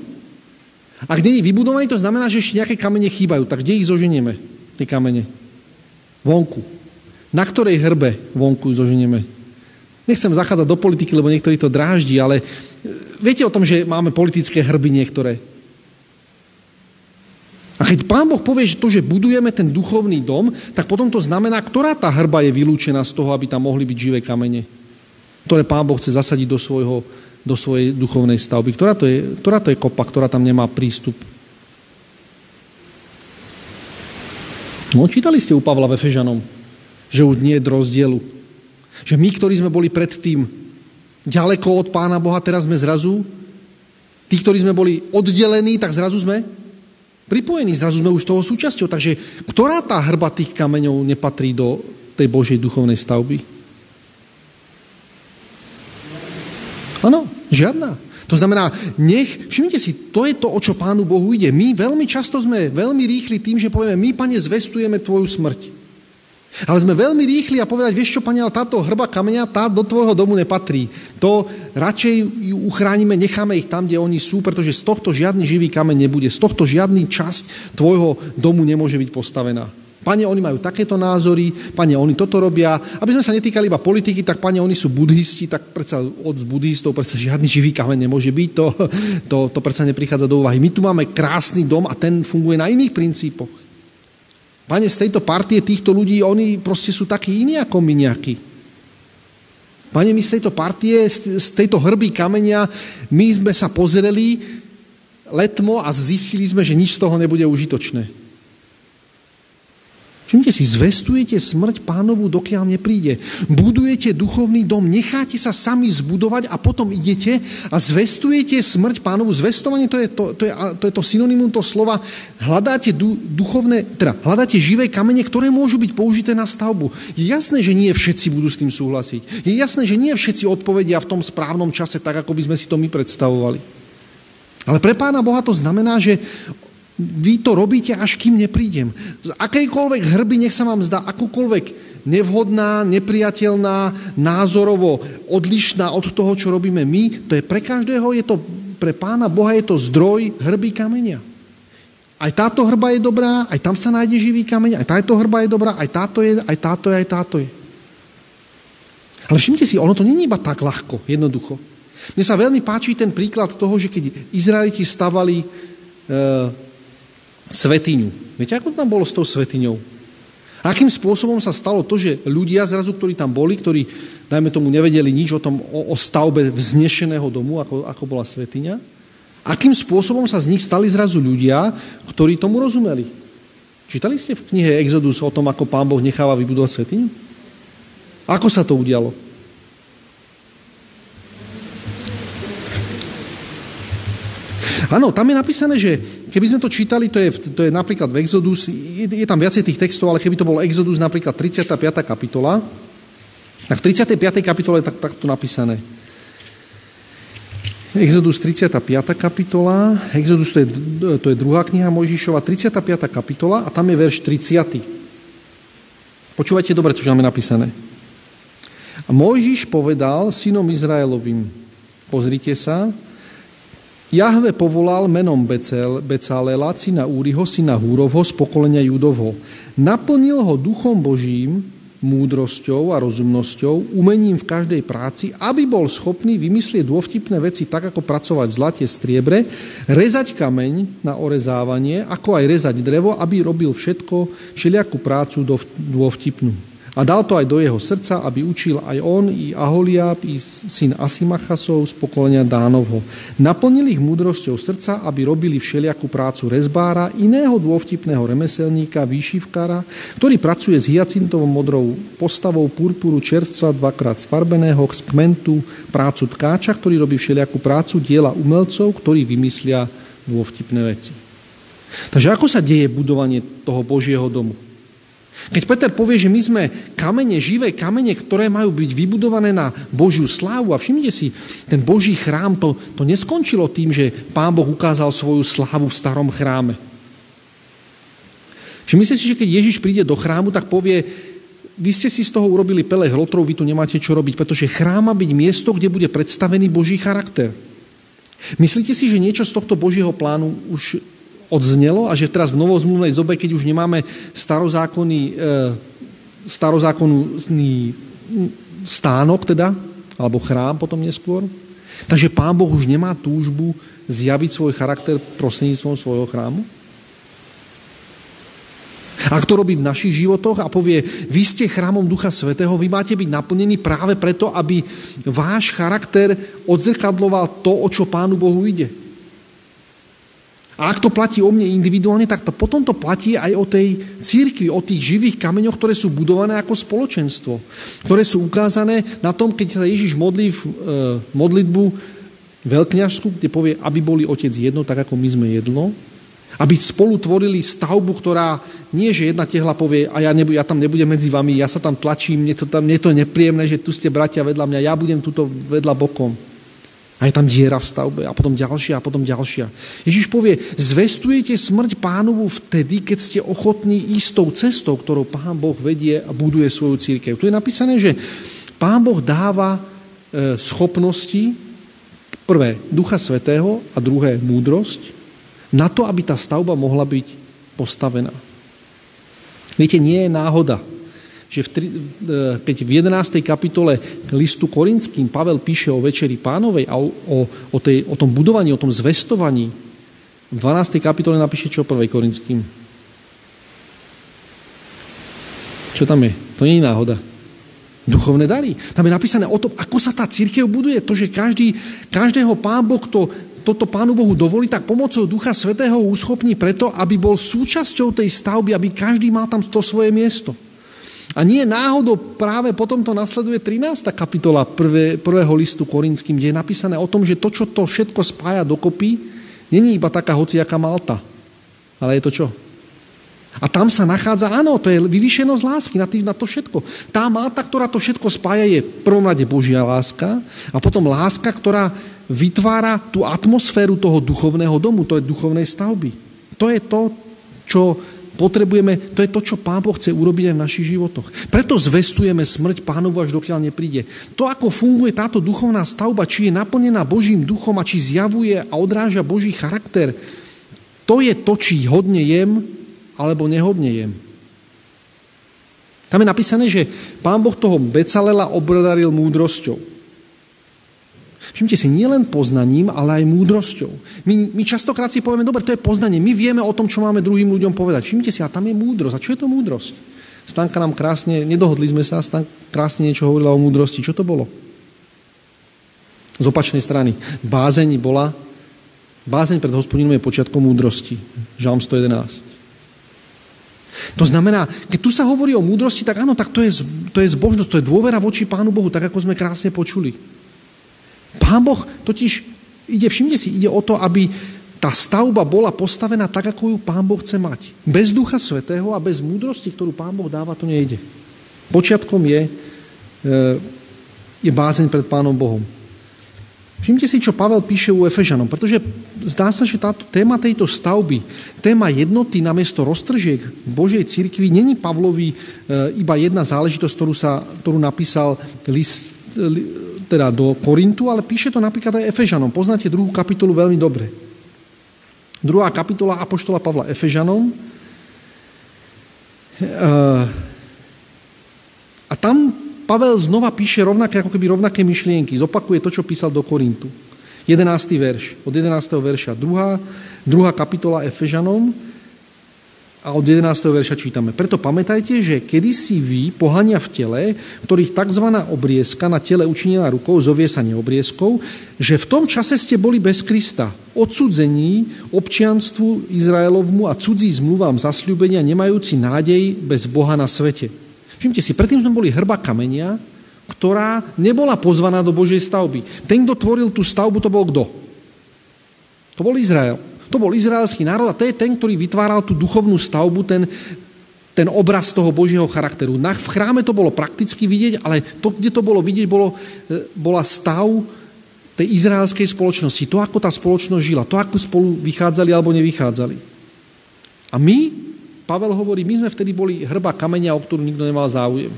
Ak nie je vybudovaný, to znamená, že ešte nejaké kamene chýbajú. Tak kde ich zoženieme, tie kamene? Vonku. Na ktorej hrbe vonku zoženieme? Nechcem zachádzať do politiky, lebo niektorí to dráždi, ale e, viete o tom, že máme politické hrby niektoré. A keď Pán Boh povie, že to, že budujeme ten duchovný dom, tak potom to znamená, ktorá tá hrba je vylúčená z toho, aby tam mohli byť živé kamene, ktoré Pán Boh chce zasadiť do, svojho, do svojej duchovnej stavby. Ktorá to, je, ktorá to je kopa, ktorá tam nemá prístup? No, čítali ste u Pavla Vefežanom, že už nie je rozdielu. Že my, ktorí sme boli predtým ďaleko od Pána Boha, teraz sme zrazu, tí, ktorí sme boli oddelení, tak zrazu sme pripojení, zrazu sme už toho súčasťou. Takže ktorá tá hrba tých kameňov nepatrí do tej Božej duchovnej stavby? Áno, žiadna. To znamená, nech, všimnite si, to je to, o čo Pánu Bohu ide. My veľmi často sme veľmi rýchli tým, že povieme, my, Pane, zvestujeme Tvoju smrť. Ale sme veľmi rýchli a povedať, vieš čo, pani, ale táto hrba kameňa, tá do tvojho domu nepatrí. To radšej ju uchránime, necháme ich tam, kde oni sú, pretože z tohto žiadny živý kameň nebude. Z tohto žiadny časť tvojho domu nemôže byť postavená. Pane, oni majú takéto názory, pane, oni toto robia. Aby sme sa netýkali iba politiky, tak pane, oni sú budhisti, tak predsa od budhistov predsa žiadny živý kameň nemôže byť. To, to, to predsa neprichádza do úvahy. My tu máme krásny dom a ten funguje na iných princípoch. Pane, z tejto partie týchto ľudí, oni proste sú takí iní ako my nejakí. Pane, my z tejto partie, z tejto hrby kamenia, my sme sa pozreli letmo a zistili sme, že nič z toho nebude užitočné. Všimte si, zvestujete smrť pánovu, dokiaľ nepríde. Budujete duchovný dom, necháte sa sami zbudovať a potom idete a zvestujete smrť pánovu. Zvestovanie to je to, to, je, to, je to synonymum to slova. Hľadáte du, duchovné, teda hľadáte živé kamene, ktoré môžu byť použité na stavbu. Je jasné, že nie všetci budú s tým súhlasiť. Je jasné, že nie všetci odpovedia v tom správnom čase tak, ako by sme si to my predstavovali. Ale pre pána Boha to znamená, že vy to robíte, až kým neprídem. Z akejkoľvek hrby, nech sa vám zdá akúkoľvek nevhodná, nepriateľná, názorovo odlišná od toho, čo robíme my, to je pre každého, je to pre pána Boha je to zdroj hrby kamenia. Aj táto hrba je dobrá, aj tam sa nájde živý kameň, aj táto hrba je dobrá, aj táto je, aj táto je, aj táto je. Ale všimte si, ono to není iba tak ľahko, jednoducho. Mne sa veľmi páči ten príklad toho, že keď Izraeliti stavali e, svetiňu. Viete, ako tam bolo s tou svetiňou? Akým spôsobom sa stalo to, že ľudia zrazu, ktorí tam boli, ktorí, dajme tomu, nevedeli nič o tom, o, o stavbe vznešeného domu, ako, ako bola svetiňa, akým spôsobom sa z nich stali zrazu ľudia, ktorí tomu rozumeli. Čítali ste v knihe Exodus o tom, ako pán Boh necháva vybudovať svetiňu? Ako sa to udialo? Áno, tam je napísané, že keby sme to čítali, to je, to je napríklad v Exodus, je, je tam viacej tých textov, ale keby to bol Exodus napríklad 35. kapitola, tak v 35. kapitole je tak, takto napísané. Exodus 35. kapitola, Exodus to je, to je druhá kniha Mojžišova, 35. kapitola a tam je verš 30. Počúvajte dobre, čo je napísané. A Mojžiš povedal synom Izraelovým, pozrite sa, Jahve povolal menom Becel, Becalela, syna Úriho, syna Húrovho, z pokolenia Judovho. Naplnil ho duchom Božím, múdrosťou a rozumnosťou, umením v každej práci, aby bol schopný vymyslieť dôvtipné veci tak, ako pracovať v zlate, striebre, rezať kameň na orezávanie, ako aj rezať drevo, aby robil všetko, všelijakú prácu dôvtipnú. A dal to aj do jeho srdca, aby učil aj on, i Aholiab, i syn Asimachasov z pokolenia Dánovho. Naplnil ich múdrosťou srdca, aby robili všelijakú prácu rezbára, iného dôvtipného remeselníka, výšivkára, ktorý pracuje s hyacintovou modrou postavou purpuru čerstva dvakrát sfarbeného, z kmentu, prácu tkáča, ktorý robí všelijakú prácu, diela umelcov, ktorí vymyslia dôvtipné veci. Takže ako sa deje budovanie toho Božieho domu? Keď Peter povie, že my sme kamene, živé kamene, ktoré majú byť vybudované na Božiu slávu a všimnite si, ten Boží chrám, to, to neskončilo tým, že Pán Boh ukázal svoju slávu v starom chráme. Všimnite si, že keď Ježiš príde do chrámu, tak povie, vy ste si z toho urobili pele hlotrov, vy tu nemáte čo robiť, pretože chrám má byť miesto, kde bude predstavený Boží charakter. Myslíte si, že niečo z tohto Božieho plánu už odznelo a že teraz v novozmluvnej zobe, keď už nemáme starozákonný, e, starozákonný stánok teda, alebo chrám potom neskôr, takže pán Boh už nemá túžbu zjaviť svoj charakter prostredníctvom svojho chrámu? Ak to robí v našich životoch a povie, vy ste chrámom Ducha Svetého, vy máte byť naplnení práve preto, aby váš charakter odzrkadloval to, o čo Pánu Bohu ide. A ak to platí o mne individuálne, tak to potom to platí aj o tej církvi, o tých živých kameňoch, ktoré sú budované ako spoločenstvo. Ktoré sú ukázané na tom, keď sa Ježiš modlí v e, modlitbu veľkňažskú, kde povie, aby boli otec jedno, tak ako my sme jedno. Aby spolu tvorili stavbu, ktorá nie, že jedna tehla povie, a ja, nebu, ja tam nebudem medzi vami, ja sa tam tlačím, mne to, tam, mne to je nepríjemné, že tu ste bratia vedľa mňa, ja budem tuto vedľa bokom. A je tam diera v stavbe a potom ďalšia a potom ďalšia. Ježiš povie, zvestujete smrť pánovu vtedy, keď ste ochotní ísť tou cestou, ktorou pán Boh vedie a buduje svoju církev. Tu je napísané, že pán Boh dáva e, schopnosti, prvé Ducha Svetého a druhé múdrosť, na to, aby tá stavba mohla byť postavená. Viete, nie je náhoda, že v e, keď v 11. kapitole listu Korinským Pavel píše o Večeri pánovej a o, o, o, tej, o tom budovaní, o tom zvestovaní, v 12. kapitole napíše čo 1. Korinským? Čo tam je? To nie je náhoda. Duchovné dary. Tam je napísané o tom, ako sa tá církev buduje. To, že každý, každého pán Boh, kto toto Pánu Bohu dovolí, tak pomocou Ducha Svetého uschopní preto, aby bol súčasťou tej stavby, aby každý mal tam to svoje miesto. A nie náhodou práve potom to nasleduje 13. kapitola prvé, prvého listu Korinským, kde je napísané o tom, že to, čo to všetko spája dokopy, není iba taká hociaká Malta. Ale je to čo? A tam sa nachádza, áno, to je vyvýšenosť lásky na, tý, na to všetko. Tá Malta, ktorá to všetko spája, je v prvom rade Božia láska a potom láska, ktorá vytvára tú atmosféru toho duchovného domu, to je duchovnej stavby. To je to, čo potrebujeme, to je to, čo Pán Boh chce urobiť aj v našich životoch. Preto zvestujeme smrť pánovu, až dokiaľ nepríde. To, ako funguje táto duchovná stavba, či je naplnená Božím duchom a či zjavuje a odráža Boží charakter, to je to, či hodne jem, alebo nehodne jem. Tam je napísané, že pán Boh toho Becalela obradaril múdrosťou. Všimte si, nielen poznaním, ale aj múdrosťou. My, my častokrát si povieme, dobre, to je poznanie, my vieme o tom, čo máme druhým ľuďom povedať. Všimte si, a tam je múdrosť. A čo je to múdrosť? Stanka nám krásne, nedohodli sme sa, Stanka krásne niečo hovorila o múdrosti. Čo to bolo? Z opačnej strany. Bázeň bola, bázeň pred hospodinom je počiatkom múdrosti. Žalm 111. To znamená, keď tu sa hovorí o múdrosti, tak áno, tak to je, to je zbožnosť, to je dôvera voči Pánu Bohu, tak ako sme krásne počuli. Pán Boh totiž ide, všimne si, ide o to, aby tá stavba bola postavená tak, ako ju Pán Boh chce mať. Bez Ducha Svetého a bez múdrosti, ktorú Pán Boh dáva, to nejde. Počiatkom je, e, je bázeň pred Pánom Bohom. Všimte si, čo Pavel píše u Efežanom, pretože zdá sa, že táto téma tejto stavby, téma jednoty na miesto roztržiek Božej cirkvi, není Pavlovi e, iba jedna záležitosť, ktorú, sa, ktorú napísal list, teda do Korintu, ale píše to napríklad aj Efežanom. Poznáte druhú kapitolu veľmi dobre. Druhá kapitola Apoštola Pavla Efežanom. Eh, a tam Pavel znova píše rovnaké, ako keby rovnaké myšlienky. Zopakuje to, čo písal do Korintu. 11. verš. Od 11. verša. Druhá, druhá kapitola Efežanom a od 11. verša čítame. Preto pamätajte, že kedysi vy, pohania v tele, ktorých tzv. obriezka na tele učinená rukou, zovie sa neobriezkou, že v tom čase ste boli bez Krista, odsudzení občianstvu Izraelovmu a cudzí zmluvám zasľúbenia, nemajúci nádej bez Boha na svete. Všimte si, predtým sme boli hrba kamenia, ktorá nebola pozvaná do Božej stavby. Ten, kto tvoril tú stavbu, to bol kto? To bol Izrael. To bol izraelský národ a to je ten, ktorý vytváral tú duchovnú stavbu, ten, ten obraz toho Božieho charakteru. Na, v chráme to bolo prakticky vidieť, ale to, kde to bolo vidieť, bolo, e, bola stav tej izraelskej spoločnosti. To, ako tá spoločnosť žila. To, ako spolu vychádzali alebo nevychádzali. A my, Pavel hovorí, my sme vtedy boli hrba kamenia, o ktorú nikto nemal záujem.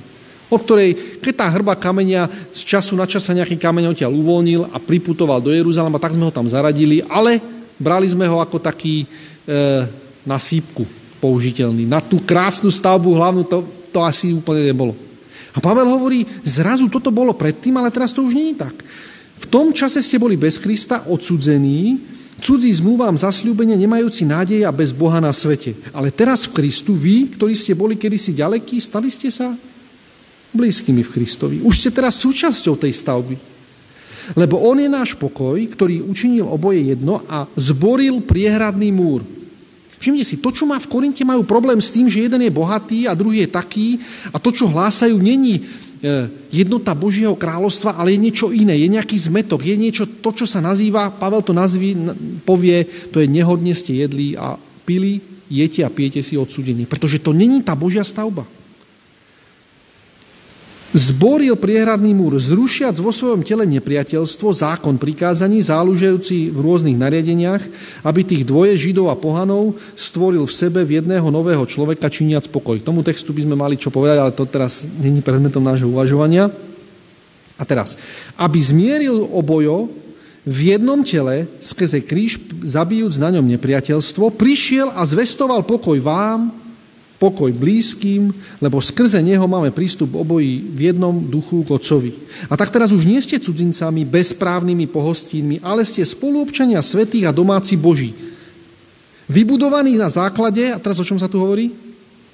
O ktorej, keď tá hrba kamenia z času na čas sa nejaký kameň odtiaľ uvoľnil a priputoval do Jeruzalema, tak sme ho tam zaradili, ale Brali sme ho ako taký e, na sípku použiteľný. Na tú krásnu stavbu hlavnú to, to asi úplne nebolo. A Pavel hovorí, zrazu toto bolo predtým, ale teraz to už nie je tak. V tom čase ste boli bez Krista odsudzení, cudzí zmluvám zasľúbenie, nemajúci nádeje a bez Boha na svete. Ale teraz v Kristu, vy, ktorí ste boli kedysi ďalekí, stali ste sa blízkymi v Kristovi. Už ste teraz súčasťou tej stavby. Lebo on je náš pokoj, ktorý učinil oboje jedno a zboril priehradný múr. Všimte si, to, čo má v Korinte, majú problém s tým, že jeden je bohatý a druhý je taký a to, čo hlásajú, není e, jednota Božieho kráľovstva, ale je niečo iné, je nejaký zmetok, je niečo, to, čo sa nazýva, Pavel to nazví, povie, to je nehodne ste jedli a pili, jete a pijete si odsudenie. Pretože to není tá Božia stavba zboril priehradný múr, zrušiac vo svojom tele nepriateľstvo, zákon prikázaní, zálužujúci v rôznych nariadeniach, aby tých dvoje židov a pohanov stvoril v sebe v jedného nového človeka činiac pokoj. K tomu textu by sme mali čo povedať, ale to teraz není predmetom nášho uvažovania. A teraz, aby zmieril obojo v jednom tele, skrze kríž, zabijúc na ňom nepriateľstvo, prišiel a zvestoval pokoj vám, pokoj blízkym, lebo skrze neho máme prístup obojí v jednom duchu k Otcovi. A tak teraz už nie ste cudzincami, bezprávnymi pohostínmi, ale ste spoluobčania svetých a domáci Boží. Vybudovaní na základe, a teraz o čom sa tu hovorí?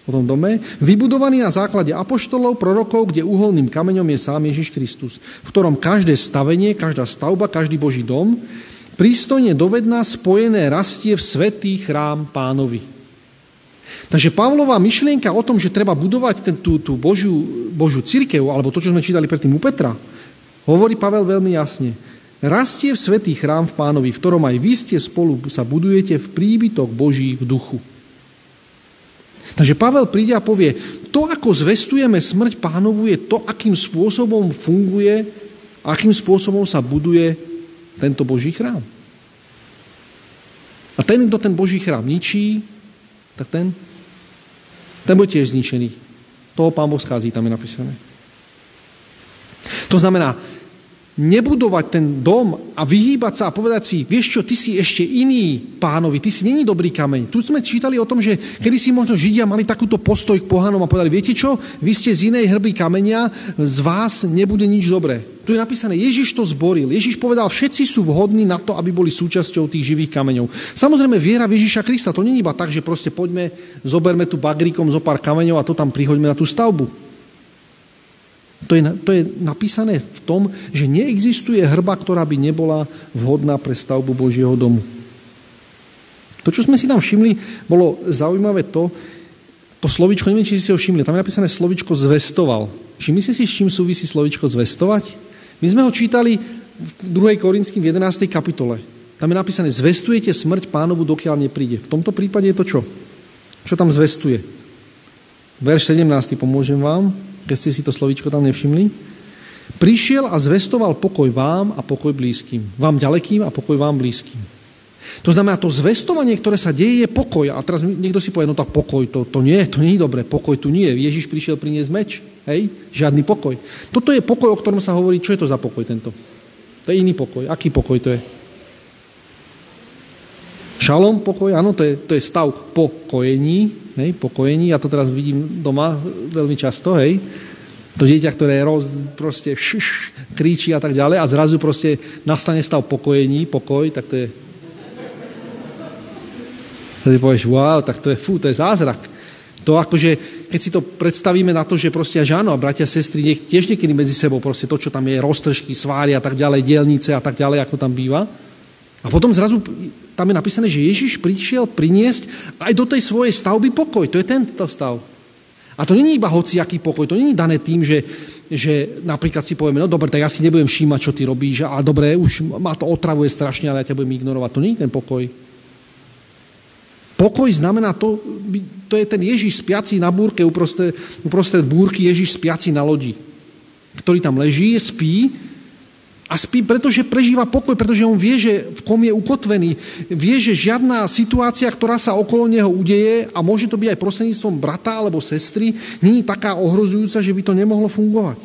O tom dome. Vybudovaný na základe apoštolov, prorokov, kde uholným kameňom je sám Ježiš Kristus, v ktorom každé stavenie, každá stavba, každý Boží dom, prístojne dovedná, spojené rastie v svetý chrám pánovi. Takže Pavlová myšlienka o tom, že treba budovať ten, tú, tú Božiu, Božiu církev, alebo to, čo sme čítali predtým u Petra, hovorí Pavel veľmi jasne. Rastie v svetý chrám v pánovi, v ktorom aj vy ste spolu sa budujete v príbytok Boží v duchu. Takže Pavel príde a povie, to, ako zvestujeme smrť pánovu, je to, akým spôsobom funguje, akým spôsobom sa buduje tento Boží chrám. A ten, kto ten Boží chrám ničí, tak ten, ten bude tiež zničený. Toho pán Boh skází, tam je napísané. To znamená, nebudovať ten dom a vyhýbať sa a povedať si, vieš čo, ty si ešte iný pánovi, ty si není dobrý kameň. Tu sme čítali o tom, že kedy si možno Židia mali takúto postoj k pohanom a povedali, viete čo, vy ste z inej hrby kameňa, z vás nebude nič dobré. Tu je napísané, Ježiš to zboril. Ježiš povedal, všetci sú vhodní na to, aby boli súčasťou tých živých kameňov. Samozrejme, viera v Ježiša Krista, to není iba tak, že proste poďme, zoberme tu bagríkom zo pár kameňov a to tam prihoďme na tú stavbu. To je, to je napísané v tom, že neexistuje hrba, ktorá by nebola vhodná pre stavbu Božieho domu. To, čo sme si tam všimli, bolo zaujímavé to, to slovičko, neviem, či si ho všimli, tam je napísané slovičko zvestoval. Všimli ste si, s čím súvisí slovičko zvestovať? My sme ho čítali v 2. Korinským v 11. kapitole. Tam je napísané, zvestujete smrť pánovu, dokiaľ nepríde. V tomto prípade je to čo? Čo tam zvestuje? Verš 17. pomôžem vám keď ste si to slovíčko tam nevšimli. Prišiel a zvestoval pokoj vám a pokoj blízkym. Vám ďalekým a pokoj vám blízkym. To znamená, to zvestovanie, ktoré sa deje, je pokoj. A teraz niekto si povie, no tak pokoj, to, to nie, to nie je dobré, pokoj tu nie. Ježiš prišiel priniesť meč, hej, žiadny pokoj. Toto je pokoj, o ktorom sa hovorí, čo je to za pokoj tento? To je iný pokoj. Aký pokoj to je? Šalom, pokoj, áno, to je, to je stav pokojení, hej, pokojení. Ja to teraz vidím doma veľmi často, hej. To dieťa, ktoré roz, proste šš, kríči a tak ďalej a zrazu proste nastane stav pokojení, pokoj, tak to je... Tak si povieš, wow, tak to je, fú, to je zázrak. To akože, keď si to predstavíme na to, že proste až áno, a bratia, sestry, nech, tiež niekedy medzi sebou proste to, čo tam je, roztržky, svári a tak ďalej, dielnice a tak ďalej, ako tam býva. A potom zrazu tam je napísané, že Ježiš prišiel priniesť aj do tej svojej stavby pokoj. To je tento stav. A to není iba hociaký pokoj, to není dané tým, že, že napríklad si povieme, no dobre, tak ja si nebudem všímať, čo ty robíš, ale dobre, už ma to otravuje strašne, ale ja ťa budem ignorovať. To je ten pokoj. Pokoj znamená to, to je ten Ježiš spiaci na búrke, uprostred, uprostred búrky Ježiš spiaci na lodi, ktorý tam leží, spí a spí, pretože prežíva pokoj, pretože on vie, že v kom je ukotvený. Vie, že žiadna situácia, ktorá sa okolo neho udeje, a môže to byť aj prostredníctvom brata alebo sestry, není taká ohrozujúca, že by to nemohlo fungovať.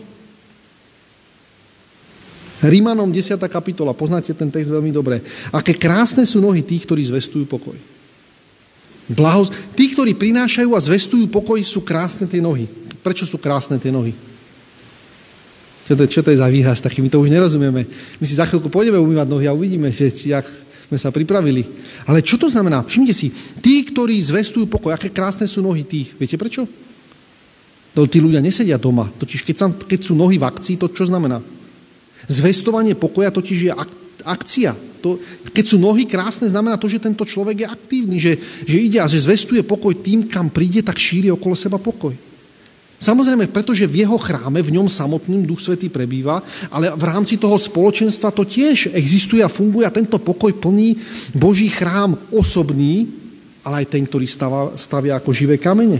Rímanom 10. kapitola, poznáte ten text veľmi dobre. Aké krásne sú nohy tých, ktorí zvestujú pokoj. Blahos... Tí, ktorí prinášajú a zvestujú pokoj, sú krásne tie nohy. Prečo sú krásne tie nohy? Čo to, čo to je za výraz taký? My to už nerozumieme. My si za chvíľku pôjdeme umývať nohy a uvidíme, že, jak sme sa pripravili. Ale čo to znamená? Všimnite si, tí, ktorí zvestujú pokoj, aké krásne sú nohy tých. Viete prečo? To tí ľudia nesedia doma. Totiž keď, sa, keď sú nohy v akcii, to čo znamená? Zvestovanie pokoja totiž je ak, akcia. To, keď sú nohy krásne, znamená to, že tento človek je aktívny, že, že ide a že zvestuje pokoj tým, kam príde, tak šíri okolo seba pokoj. Samozrejme, pretože v jeho chráme, v ňom samotným Duch Svetý prebýva, ale v rámci toho spoločenstva to tiež existuje a funguje a tento pokoj plní Boží chrám osobný, ale aj ten, ktorý stavia, stavia ako živé kamene.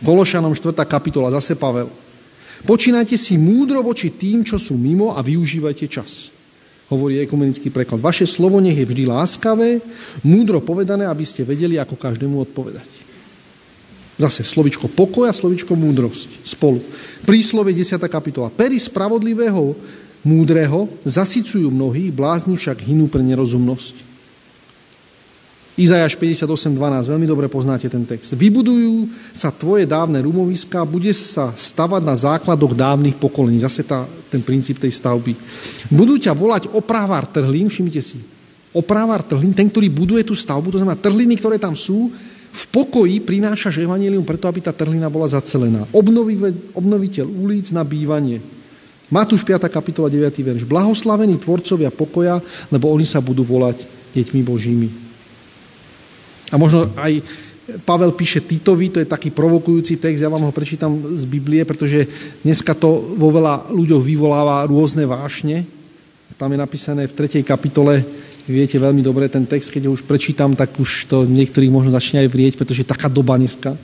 Kološanom 4. kapitola, zase Pavel. Počínajte si múdro voči tým, čo sú mimo a využívajte čas. Hovorí ekumenický preklad. Vaše slovo nech je vždy láskavé, múdro povedané, aby ste vedeli, ako každému odpovedať. Zase slovičko a slovičko múdrosť spolu. Príslove 10. kapitola. Pery spravodlivého múdreho zasycujú mnohých, blázni však hynú pre nerozumnosť. Izajáš 58.12, veľmi dobre poznáte ten text. Vybudujú sa tvoje dávne rumoviská, bude sa stavať na základoch dávnych pokolení. Zase tá, ten princíp tej stavby. Budú ťa volať oprávár trhlín, všimnite si. Oprávár trhlín, ten, ktorý buduje tú stavbu, to znamená trhliny, ktoré tam sú, v pokoji prinášaš evanelium preto, aby tá trhlina bola zacelená. obnoviteľ ulic na bývanie. Matúš 5. kapitola 9. verš. Blahoslavení tvorcovia pokoja, lebo oni sa budú volať deťmi Božími. A možno aj Pavel píše Titovi, to je taký provokujúci text, ja vám ho prečítam z Biblie, pretože dneska to vo veľa ľuďoch vyvoláva rôzne vášne. Tam je napísané v 3. kapitole viete veľmi dobre ten text, keď ho už prečítam, tak už to niektorých možno začne aj vrieť, pretože je taká doba dneska.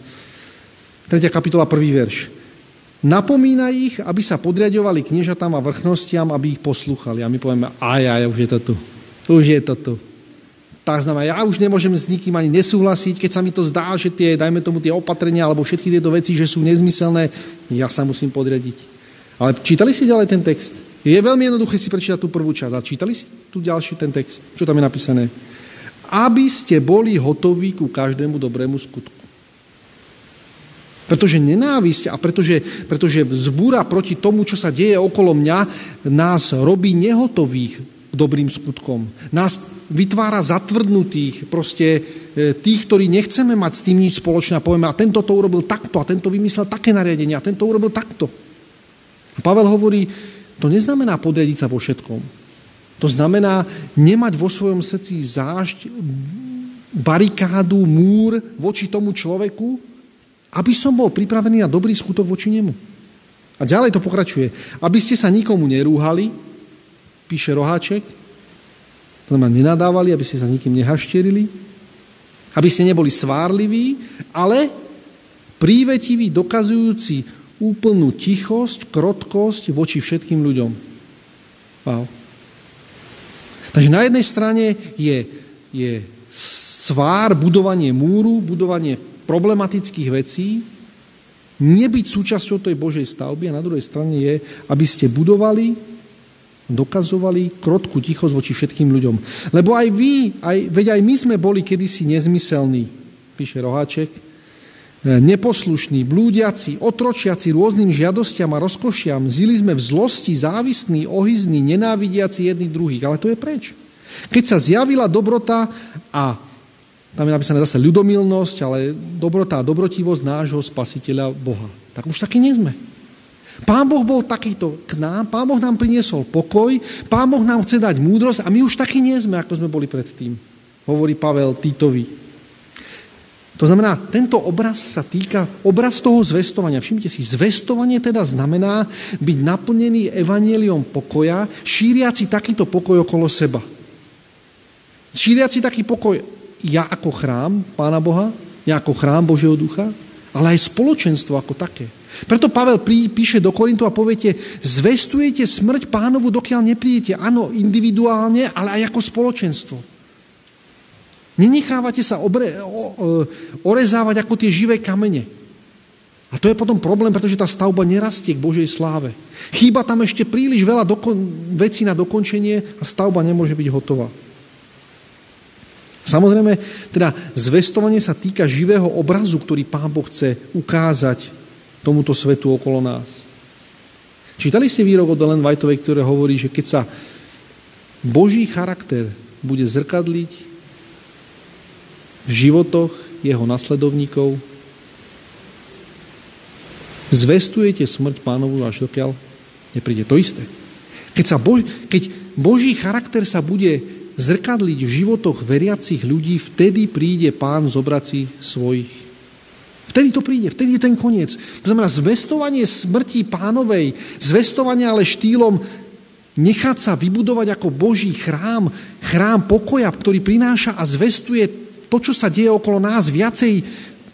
3. kapitola, prvý verš. Napomína ich, aby sa podriadovali kniežatám a vrchnostiam, aby ich poslúchali. A my povieme, aj, aj, už je to tu. Už je to tu. tak znamená, ja už nemôžem s nikým ani nesúhlasiť, keď sa mi to zdá, že tie, dajme tomu tie opatrenia alebo všetky tieto veci, že sú nezmyselné, ja sa musím podriadiť. Ale čítali si ďalej ten text? Je veľmi jednoduché si prečítať tú prvú časť. A čítali si tu ďalší ten text? Čo tam je napísané? Aby ste boli hotoví ku každému dobrému skutku. Pretože nenávisť a pretože, pretože vzbúra proti tomu, čo sa deje okolo mňa, nás robí nehotových dobrým skutkom. Nás vytvára zatvrdnutých, proste e, tých, ktorí nechceme mať s tým nič spoločné a povieme, a tento to urobil takto, a tento vymyslel také nariadenie, a tento urobil takto. A Pavel hovorí, to neznamená podriadiť sa vo všetkom. To znamená nemať vo svojom srdci zášť, barikádu, múr voči tomu človeku, aby som bol pripravený na dobrý skutok voči nemu. A ďalej to pokračuje. Aby ste sa nikomu nerúhali, píše Roháček, to znamená nenadávali, aby ste sa s nikým nehašterili, aby ste neboli svárliví, ale prívetiví, dokazujúci úplnú tichosť, krotkosť voči všetkým ľuďom. Wow. Takže na jednej strane je, je svár, budovanie múru, budovanie problematických vecí, nebyť súčasťou tej Božej stavby a na druhej strane je, aby ste budovali dokazovali krotku tichosť voči všetkým ľuďom. Lebo aj vy, aj, veď aj my sme boli kedysi nezmyselní, píše Roháček, neposlušní, blúdiaci, otročiaci rôznym žiadostiam a rozkošiam, zili sme v zlosti, závisní, ohyzní, nenávidiaci jedných druhých. Ale to je preč. Keď sa zjavila dobrota a tam je napísané zase ľudomilnosť, ale dobrota a dobrotivosť nášho spasiteľa Boha. Tak už taký nie sme. Pán Boh bol takýto k nám, Pán Boh nám priniesol pokoj, Pán Boh nám chce dať múdrosť a my už takí nie sme, ako sme boli predtým, hovorí Pavel Týtovi. To znamená, tento obraz sa týka, obraz toho zvestovania. Všimte si, zvestovanie teda znamená byť naplnený evanieliom pokoja, šíriaci takýto pokoj okolo seba. Šíriaci taký pokoj ja ako chrám Pána Boha, ja ako chrám Božieho ducha, ale aj spoločenstvo ako také. Preto Pavel píše do Korintu a poviete, zvestujete smrť pánovu, dokiaľ neprídete. Áno, individuálne, ale aj ako spoločenstvo. Nenechávate sa obre, o, o, orezávať ako tie živé kamene. A to je potom problém, pretože tá stavba nerastie k Božej sláve. Chýba tam ešte príliš veľa dokon, vecí na dokončenie a stavba nemôže byť hotová. Samozrejme, teda zvestovanie sa týka živého obrazu, ktorý Pán Boh chce ukázať tomuto svetu okolo nás. Čítali ste výrok od Ellen Whiteovej, ktoré hovorí, že keď sa Boží charakter bude zrkadliť v životoch jeho nasledovníkov, zvestujete smrť pánovu až dokiaľ nepríde. To isté. Keď, sa Bož, keď Boží charakter sa bude zrkadliť v životoch veriacich ľudí, vtedy príde pán zobrať svojich Vtedy to príde, vtedy je ten koniec. To znamená zvestovanie smrti pánovej, zvestovanie ale štýlom nechať sa vybudovať ako Boží chrám, chrám pokoja, ktorý prináša a zvestuje to, čo sa deje okolo nás, viacej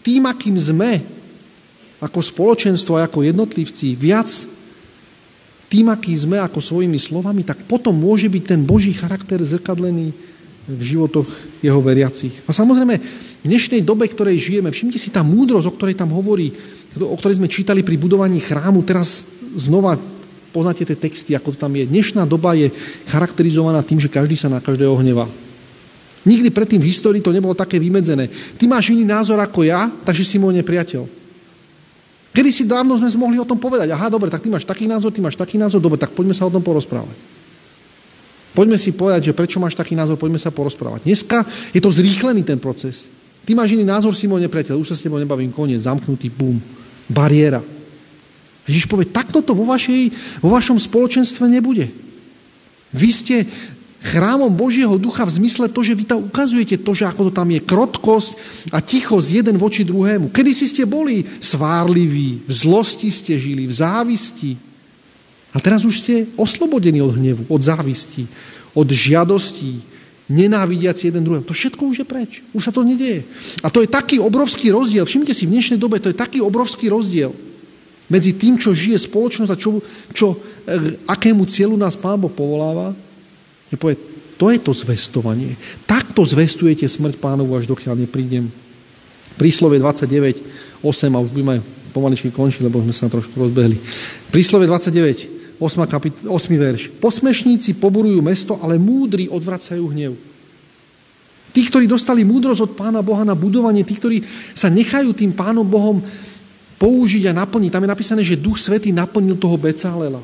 tým, akým sme, ako spoločenstvo, ako jednotlivci, viac tým, aký sme, ako svojimi slovami, tak potom môže byť ten Boží charakter zrkadlený v životoch jeho veriacich. A samozrejme, v dnešnej dobe, ktorej žijeme, všimte si tá múdrosť, o ktorej tam hovorí, o ktorej sme čítali pri budovaní chrámu, teraz znova poznáte tie texty, ako to tam je. Dnešná doba je charakterizovaná tým, že každý sa na každého hnevá. Nikdy predtým v histórii to nebolo také vymedzené. Ty máš iný názor ako ja, takže si môj nepriateľ. Kedy si dávno sme mohli o tom povedať, aha, dobre, tak ty máš taký názor, ty máš taký názor, dobre, tak poďme sa o tom porozprávať. Poďme si povedať, že prečo máš taký názor, poďme sa porozprávať. Dneska je to zrýchlený ten proces. Ty máš iný názor, si môj nepriateľ, už sa s tebou nebavím, koniec, zamknutý, bum, bariéra. Ježiš povie, takto to vo, vašej, vo vašom spoločenstve nebude. Vy ste chrámom Božieho ducha v zmysle to, že vy tam ukazujete to, že ako to tam je krotkosť a tichosť jeden voči druhému. Kedy si ste boli svárliví, v zlosti ste žili, v závisti. A teraz už ste oslobodení od hnevu, od závisti, od žiadostí, nenávidiaci jeden druhého. To všetko už je preč. Už sa to nedieje. A to je taký obrovský rozdiel. Všimte si, v dnešnej dobe to je taký obrovský rozdiel medzi tým, čo žije spoločnosť a čo, čo, e, akému cieľu nás Pán Boh povoláva, že To je to zvestovanie. Takto zvestujete smrť pánovu, až dokiaľ neprídem. Príslove 29, 8, a už budeme pomaličky končiť, lebo sme sa trošku rozbehli. Príslove 29, 8, kapit- 8 verš. Posmešníci poborujú mesto, ale múdri odvracajú hnev. Tí, ktorí dostali múdrosť od Pána Boha na budovanie, tí, ktorí sa nechajú tým Pánom Bohom použiť a naplniť. Tam je napísané, že Duch Svetý naplnil toho Becalela.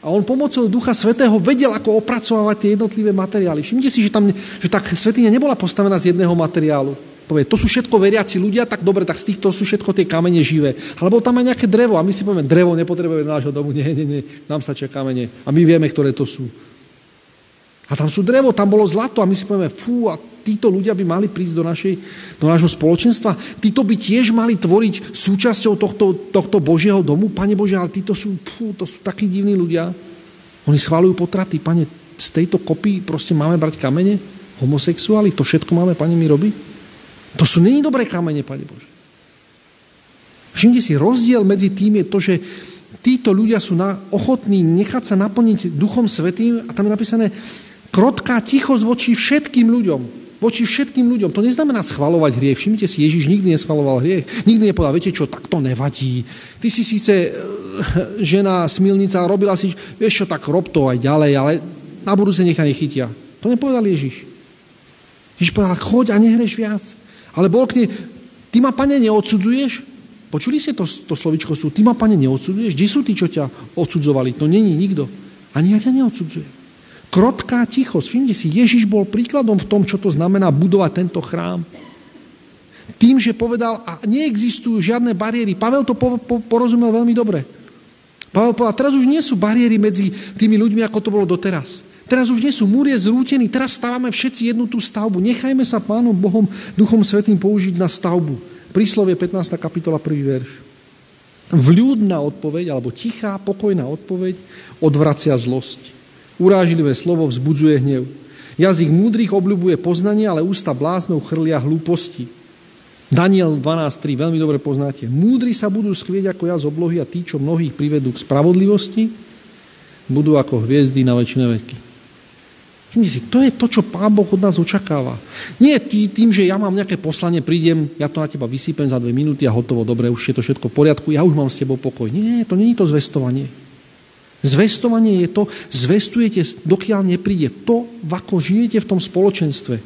A on pomocou Ducha Svetého vedel, ako opracovať tie jednotlivé materiály. Všimnite si, že, tam, že tá svetiňa nebola postavená z jedného materiálu. Povie, to sú všetko veriaci ľudia, tak dobre, tak z týchto sú všetko tie kamene živé. Alebo tam aj nejaké drevo a my si povieme, drevo nepotrebujeme nášho domu. Nie, nie, nie, nám stačia kamene. A my vieme, ktoré to sú. A tam sú drevo, tam bolo zlato a my si povieme, fú, a títo ľudia by mali prísť do, našej, do nášho spoločenstva. Títo by tiež mali tvoriť súčasťou tohto, tohto Božieho domu. Pane Bože, ale títo sú, fú, to sú takí divní ľudia. Oni schválujú potraty. Pane, z tejto kopy proste máme brať kamene? Homosexuáli? To všetko máme, Pane, mi robiť? To sú není dobré kamene, Pane Bože. Všimte si, rozdiel medzi tým je to, že títo ľudia sú na, ochotní nechať sa naplniť Duchom Svetým a tam je napísané, Krotká tichosť voči všetkým ľuďom. Voči všetkým ľuďom. To neznamená schvalovať hriech. Všimnite si, Ježiš nikdy neschvaloval hriech. Nikdy nepovedal, viete čo, tak to nevadí. Ty si síce e, žena smilnica, robila si, vieš čo, tak rob to aj ďalej, ale na budúce nech ťa nechytia. To nepovedal Ježiš. Ježiš povedal, choď a nehreš viac. Ale bol k nej, ty ma, pane, neodsudzuješ? Počuli ste to, to slovičko sú, ty ma, pane, neodsudzuješ? Kde sú tí, čo ťa odsudzovali? To není nikto. Ani ja ťa neodsudzujem. Krotká tichosť. Všimte si, Ježiš bol príkladom v tom, čo to znamená budovať tento chrám. Tým, že povedal, a neexistujú žiadne bariéry. Pavel to po, po, porozumel veľmi dobre. Pavel povedal, teraz už nie sú bariéry medzi tými ľuďmi, ako to bolo doteraz. Teraz už nie sú múrie zrútení, teraz stávame všetci jednu tú stavbu. Nechajme sa Pánom Bohom, Duchom Svetým použiť na stavbu. Príslovie 15. kapitola, prvý verš. Vľúdna odpoveď, alebo tichá, pokojná odpoveď odvracia zlosť. Urážlivé slovo vzbudzuje hnev. Jazyk múdrych obľubuje poznanie, ale ústa bláznov chrlia hlúposti. Daniel 12.3, veľmi dobre poznáte. Múdri sa budú skvieť ako ja z oblohy a tí, čo mnohých privedú k spravodlivosti, budú ako hviezdy na väčšine veky. Si, to je to, čo Pán Boh od nás očakáva. Nie tým, že ja mám nejaké poslanie, prídem, ja to na teba vysypem za dve minúty a hotovo, dobre, už je to všetko v poriadku, ja už mám s tebou pokoj. Nie, to není to zvestovanie. Zvestovanie je to, zvestujete, dokiaľ nepríde to, ako žijete v tom spoločenstve.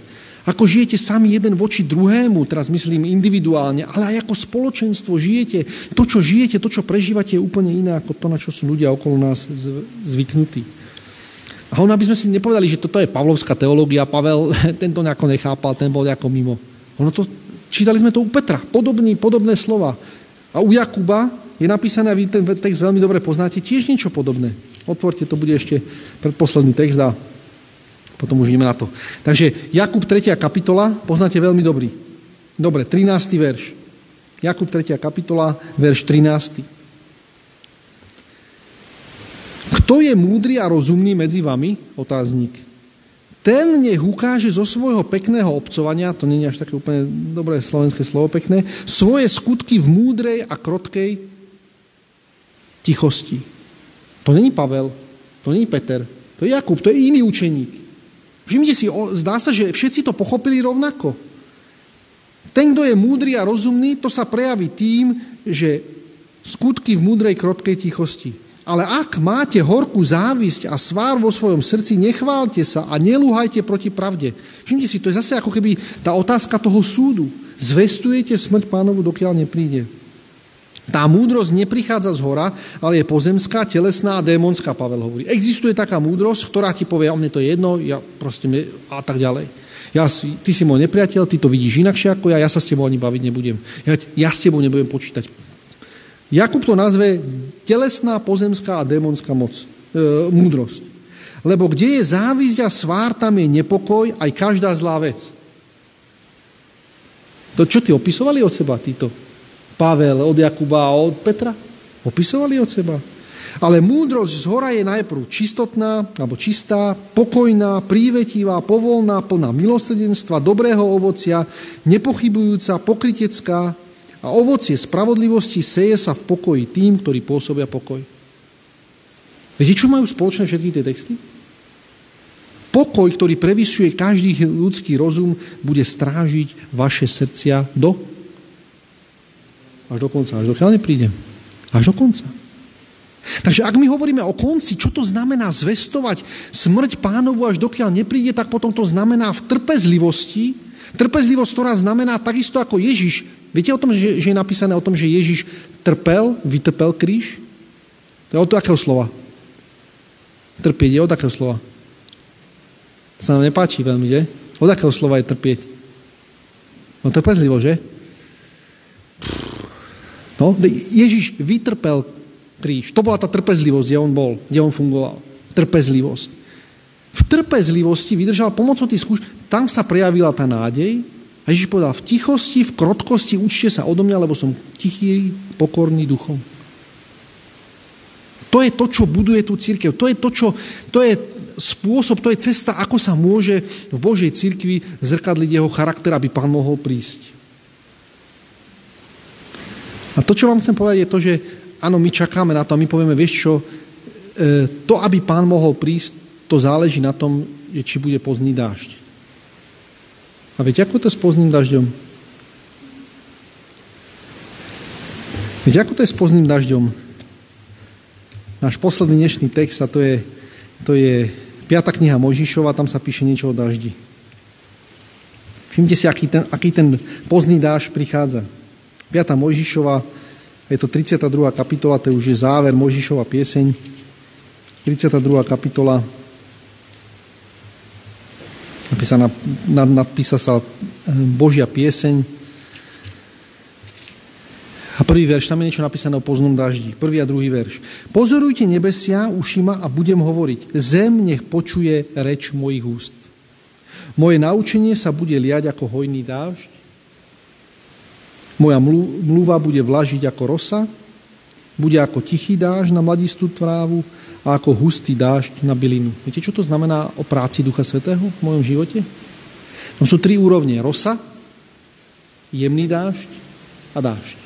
Ako žijete sami jeden voči druhému, teraz myslím individuálne, ale aj ako spoločenstvo žijete. To, čo žijete, to, čo prežívate, je úplne iné ako to, na čo sú ľudia okolo nás zvyknutí. A on, aby sme si nepovedali, že toto je pavlovská teológia, Pavel tento nejako nechápal, ten bol nejako mimo. Ono to, čítali sme to u Petra, podobný, podobné slova. A u Jakuba je napísané, a vy ten text veľmi dobre poznáte, tiež niečo podobné. Otvorte, to bude ešte predposledný text a potom už ideme na to. Takže Jakub 3. kapitola, poznáte veľmi dobrý. Dobre, 13. verš. Jakub 3. kapitola, verš 13. Kto je múdry a rozumný medzi vami? Otáznik. Ten nech ukáže zo svojho pekného obcovania, to nie je až také úplne dobré slovenské slovo pekné, svoje skutky v múdrej a krotkej tichosti. To není Pavel, to není Peter, to je Jakub, to je iný učeník. Všimnite si, zdá sa, že všetci to pochopili rovnako. Ten, kto je múdry a rozumný, to sa prejaví tým, že skutky v múdrej, krotkej tichosti. Ale ak máte horkú závisť a svár vo svojom srdci, nechválte sa a nelúhajte proti pravde. Všimte si, to je zase ako keby tá otázka toho súdu. Zvestujete smrť pánovu, dokiaľ nepríde. Tá múdrosť neprichádza z hora, ale je pozemská, telesná a démonská, Pavel hovorí. Existuje taká múdrosť, ktorá ti povie, o mne to je jedno, ja proste mne, a tak ďalej. Ja, ty si môj nepriateľ, ty to vidíš inakšie ako ja, ja sa s tebou ani baviť nebudem. Ja, ja s tebou nebudem počítať. Jakub to nazve telesná, pozemská a démonská moc, e, múdrosť. Lebo kde je závisť a svár, tam je nepokoj, aj každá zlá vec. To čo ty opisovali od seba, títo? Pavel, od Jakuba a od Petra? Opisovali od seba. Ale múdrosť z hora je najprv čistotná, alebo čistá, pokojná, prívetivá, povolná, plná milosrdenstva, dobrého ovocia, nepochybujúca, pokritecká a ovocie spravodlivosti seje sa v pokoji tým, ktorí pôsobia pokoj. Viete, čo majú spoločné všetky tie texty? Pokoj, ktorý prevyšuje každý ľudský rozum, bude strážiť vaše srdcia do... Až do konca, až dokiaľ nepríde. Až do konca. Takže ak my hovoríme o konci, čo to znamená zvestovať smrť pánovu, až dokiaľ nepríde, tak potom to znamená v trpezlivosti, trpezlivosť, ktorá znamená takisto ako Ježiš. Viete o tom, že, že je napísané o tom, že Ježiš trpel, vytrpel kríž? To je od akého slova? Trpieť je od akého slova? To sa nám nepáči veľmi, že? Od akého slova je trpieť? No trpezlivo, že? No, Ježiš vytrpel kríž. To bola tá trpezlivosť, kde on bol, kde on fungoval. Trpezlivosť. V trpezlivosti vydržal pomocou tých skúš, tam sa prejavila tá nádej a Ježiš povedal, v tichosti, v krotkosti učte sa odo mňa, lebo som tichý, pokorný duchom. To je to, čo buduje tú církev. To je to, čo, to je spôsob, to je cesta, ako sa môže v Božej církvi zrkadliť jeho charakter, aby pán mohol prísť. A to, čo vám chcem povedať, je to, že áno, my čakáme na to a my povieme, vieš čo, e, to, aby pán mohol prísť, to záleží na tom, či bude pozdný dážď. A viete, ako to je s pozdným dažďom? Viete, ako to je s pozdným dažďom? Náš posledný dnešný text, a to je, to je 5. kniha Mojžišova, tam sa píše niečo o daždi. Všimte si, aký ten, aký ten pozdný dáž prichádza. 5. Mojžišova, je to 32. kapitola, to už je záver Mojžišova pieseň. 32. kapitola, napísaná, napísa sa eh, Božia pieseň, a prvý verš, tam je niečo napísané o poznom daždi. Prvý a druhý verš. Pozorujte nebesia ušima a budem hovoriť. Zem nech počuje reč mojich úst. Moje naučenie sa bude liať ako hojný dážď. Moja mluva bude vlažiť ako rosa. Bude ako tichý dážď na mladistú trávu a ako hustý dážď na bylinu. Viete, čo to znamená o práci Ducha Svetého v mojom živote? Tam sú tri úrovne. Rosa, jemný dážď a dážď.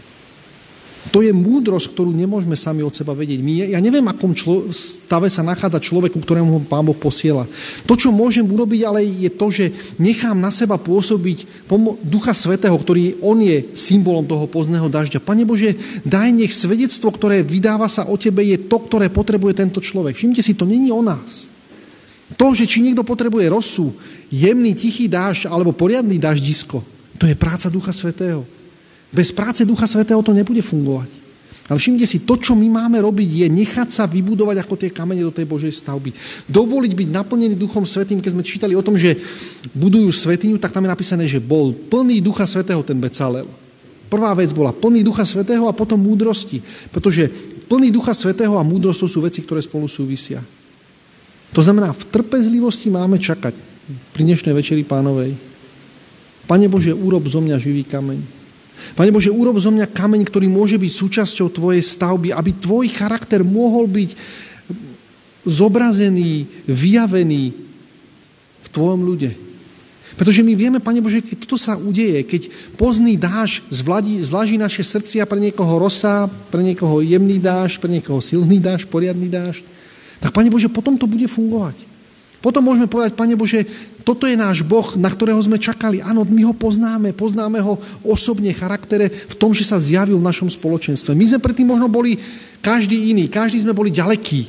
To je múdrosť, ktorú nemôžeme sami od seba vedieť. My, ja neviem, akom člo, stave sa nachádza človeku, ktorému Pán Boh posiela. To, čo môžem urobiť, ale je to, že nechám na seba pôsobiť pomo- Ducha Svetého, ktorý on je symbolom toho pozného dažďa. Pane Bože, daj nech svedectvo, ktoré vydáva sa o Tebe, je to, ktoré potrebuje tento človek. Všimte si, to není o nás. To, že či niekto potrebuje rosu, jemný, tichý dážď alebo poriadny daždisko, to je práca Ducha Svetého. Bez práce Ducha Svetého to nebude fungovať. Ale všimte si, to, čo my máme robiť, je nechať sa vybudovať ako tie kamene do tej Božej stavby. Dovoliť byť naplnený Duchom Svetým, keď sme čítali o tom, že budujú svetiňu, tak tam je napísané, že bol plný Ducha Svetého ten Becalel. Prvá vec bola plný Ducha Svetého a potom múdrosti. Pretože plný Ducha Svetého a múdrosť sú veci, ktoré spolu súvisia. To znamená, v trpezlivosti máme čakať pri dnešnej večeri pánovej. Pane Bože, urob zo mňa živý kameň. Pane Bože, urob zo mňa kameň, ktorý môže byť súčasťou Tvojej stavby, aby Tvoj charakter mohol byť zobrazený, vyjavený v Tvojom ľude. Pretože my vieme, Pane Bože, keď toto sa udeje, keď pozný dáž zvladí, zlaží naše srdcia pre niekoho rosa, pre niekoho jemný dáž, pre niekoho silný dáž, poriadny dáž, tak Pane Bože, potom to bude fungovať. Potom môžeme povedať, Pane Bože, toto je náš Boh, na ktorého sme čakali. Áno, my ho poznáme, poznáme ho osobne, charaktere v tom, že sa zjavil v našom spoločenstve. My sme predtým možno boli každý iný, každý sme boli ďalekí.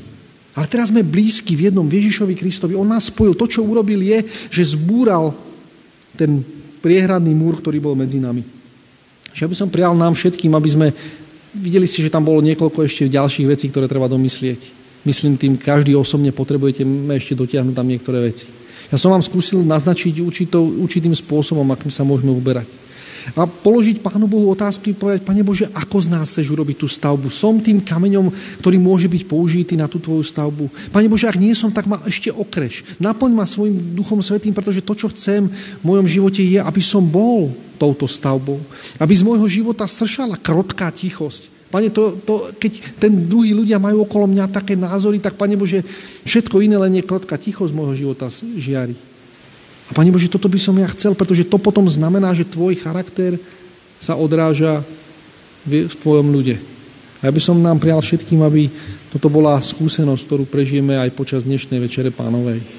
Ale teraz sme blízki v jednom Ježišovi Kristovi. On nás spojil. To, čo urobil, je, že zbúral ten priehradný múr, ktorý bol medzi nami. Že by som prijal nám všetkým, aby sme videli si, že tam bolo niekoľko ešte ďalších vecí, ktoré treba domyslieť. Myslím tým, každý osobne potrebujete ešte dotiahnuť tam niektoré veci. Ja som vám skúsil naznačiť určitou, určitým spôsobom, akým sa môžeme uberať. A položiť Pánu Bohu otázky, povedať, Pane Bože, ako z nás chceš urobiť tú stavbu? Som tým kameňom, ktorý môže byť použitý na tú tvoju stavbu. Pane Bože, ak nie som, tak ma ešte okreš. Naplň ma svojim duchom svetým, pretože to, čo chcem v mojom živote je, aby som bol touto stavbou. Aby z môjho života sršala krotká tichosť Pane, to, to, keď ten druhý ľudia majú okolo mňa také názory, tak Pane Bože, všetko iné len je krotka ticho z môjho života žiari. A Pane Bože, toto by som ja chcel, pretože to potom znamená, že Tvoj charakter sa odráža v, v Tvojom ľude. A ja by som nám prial všetkým, aby toto bola skúsenosť, ktorú prežijeme aj počas dnešnej večere pánovej.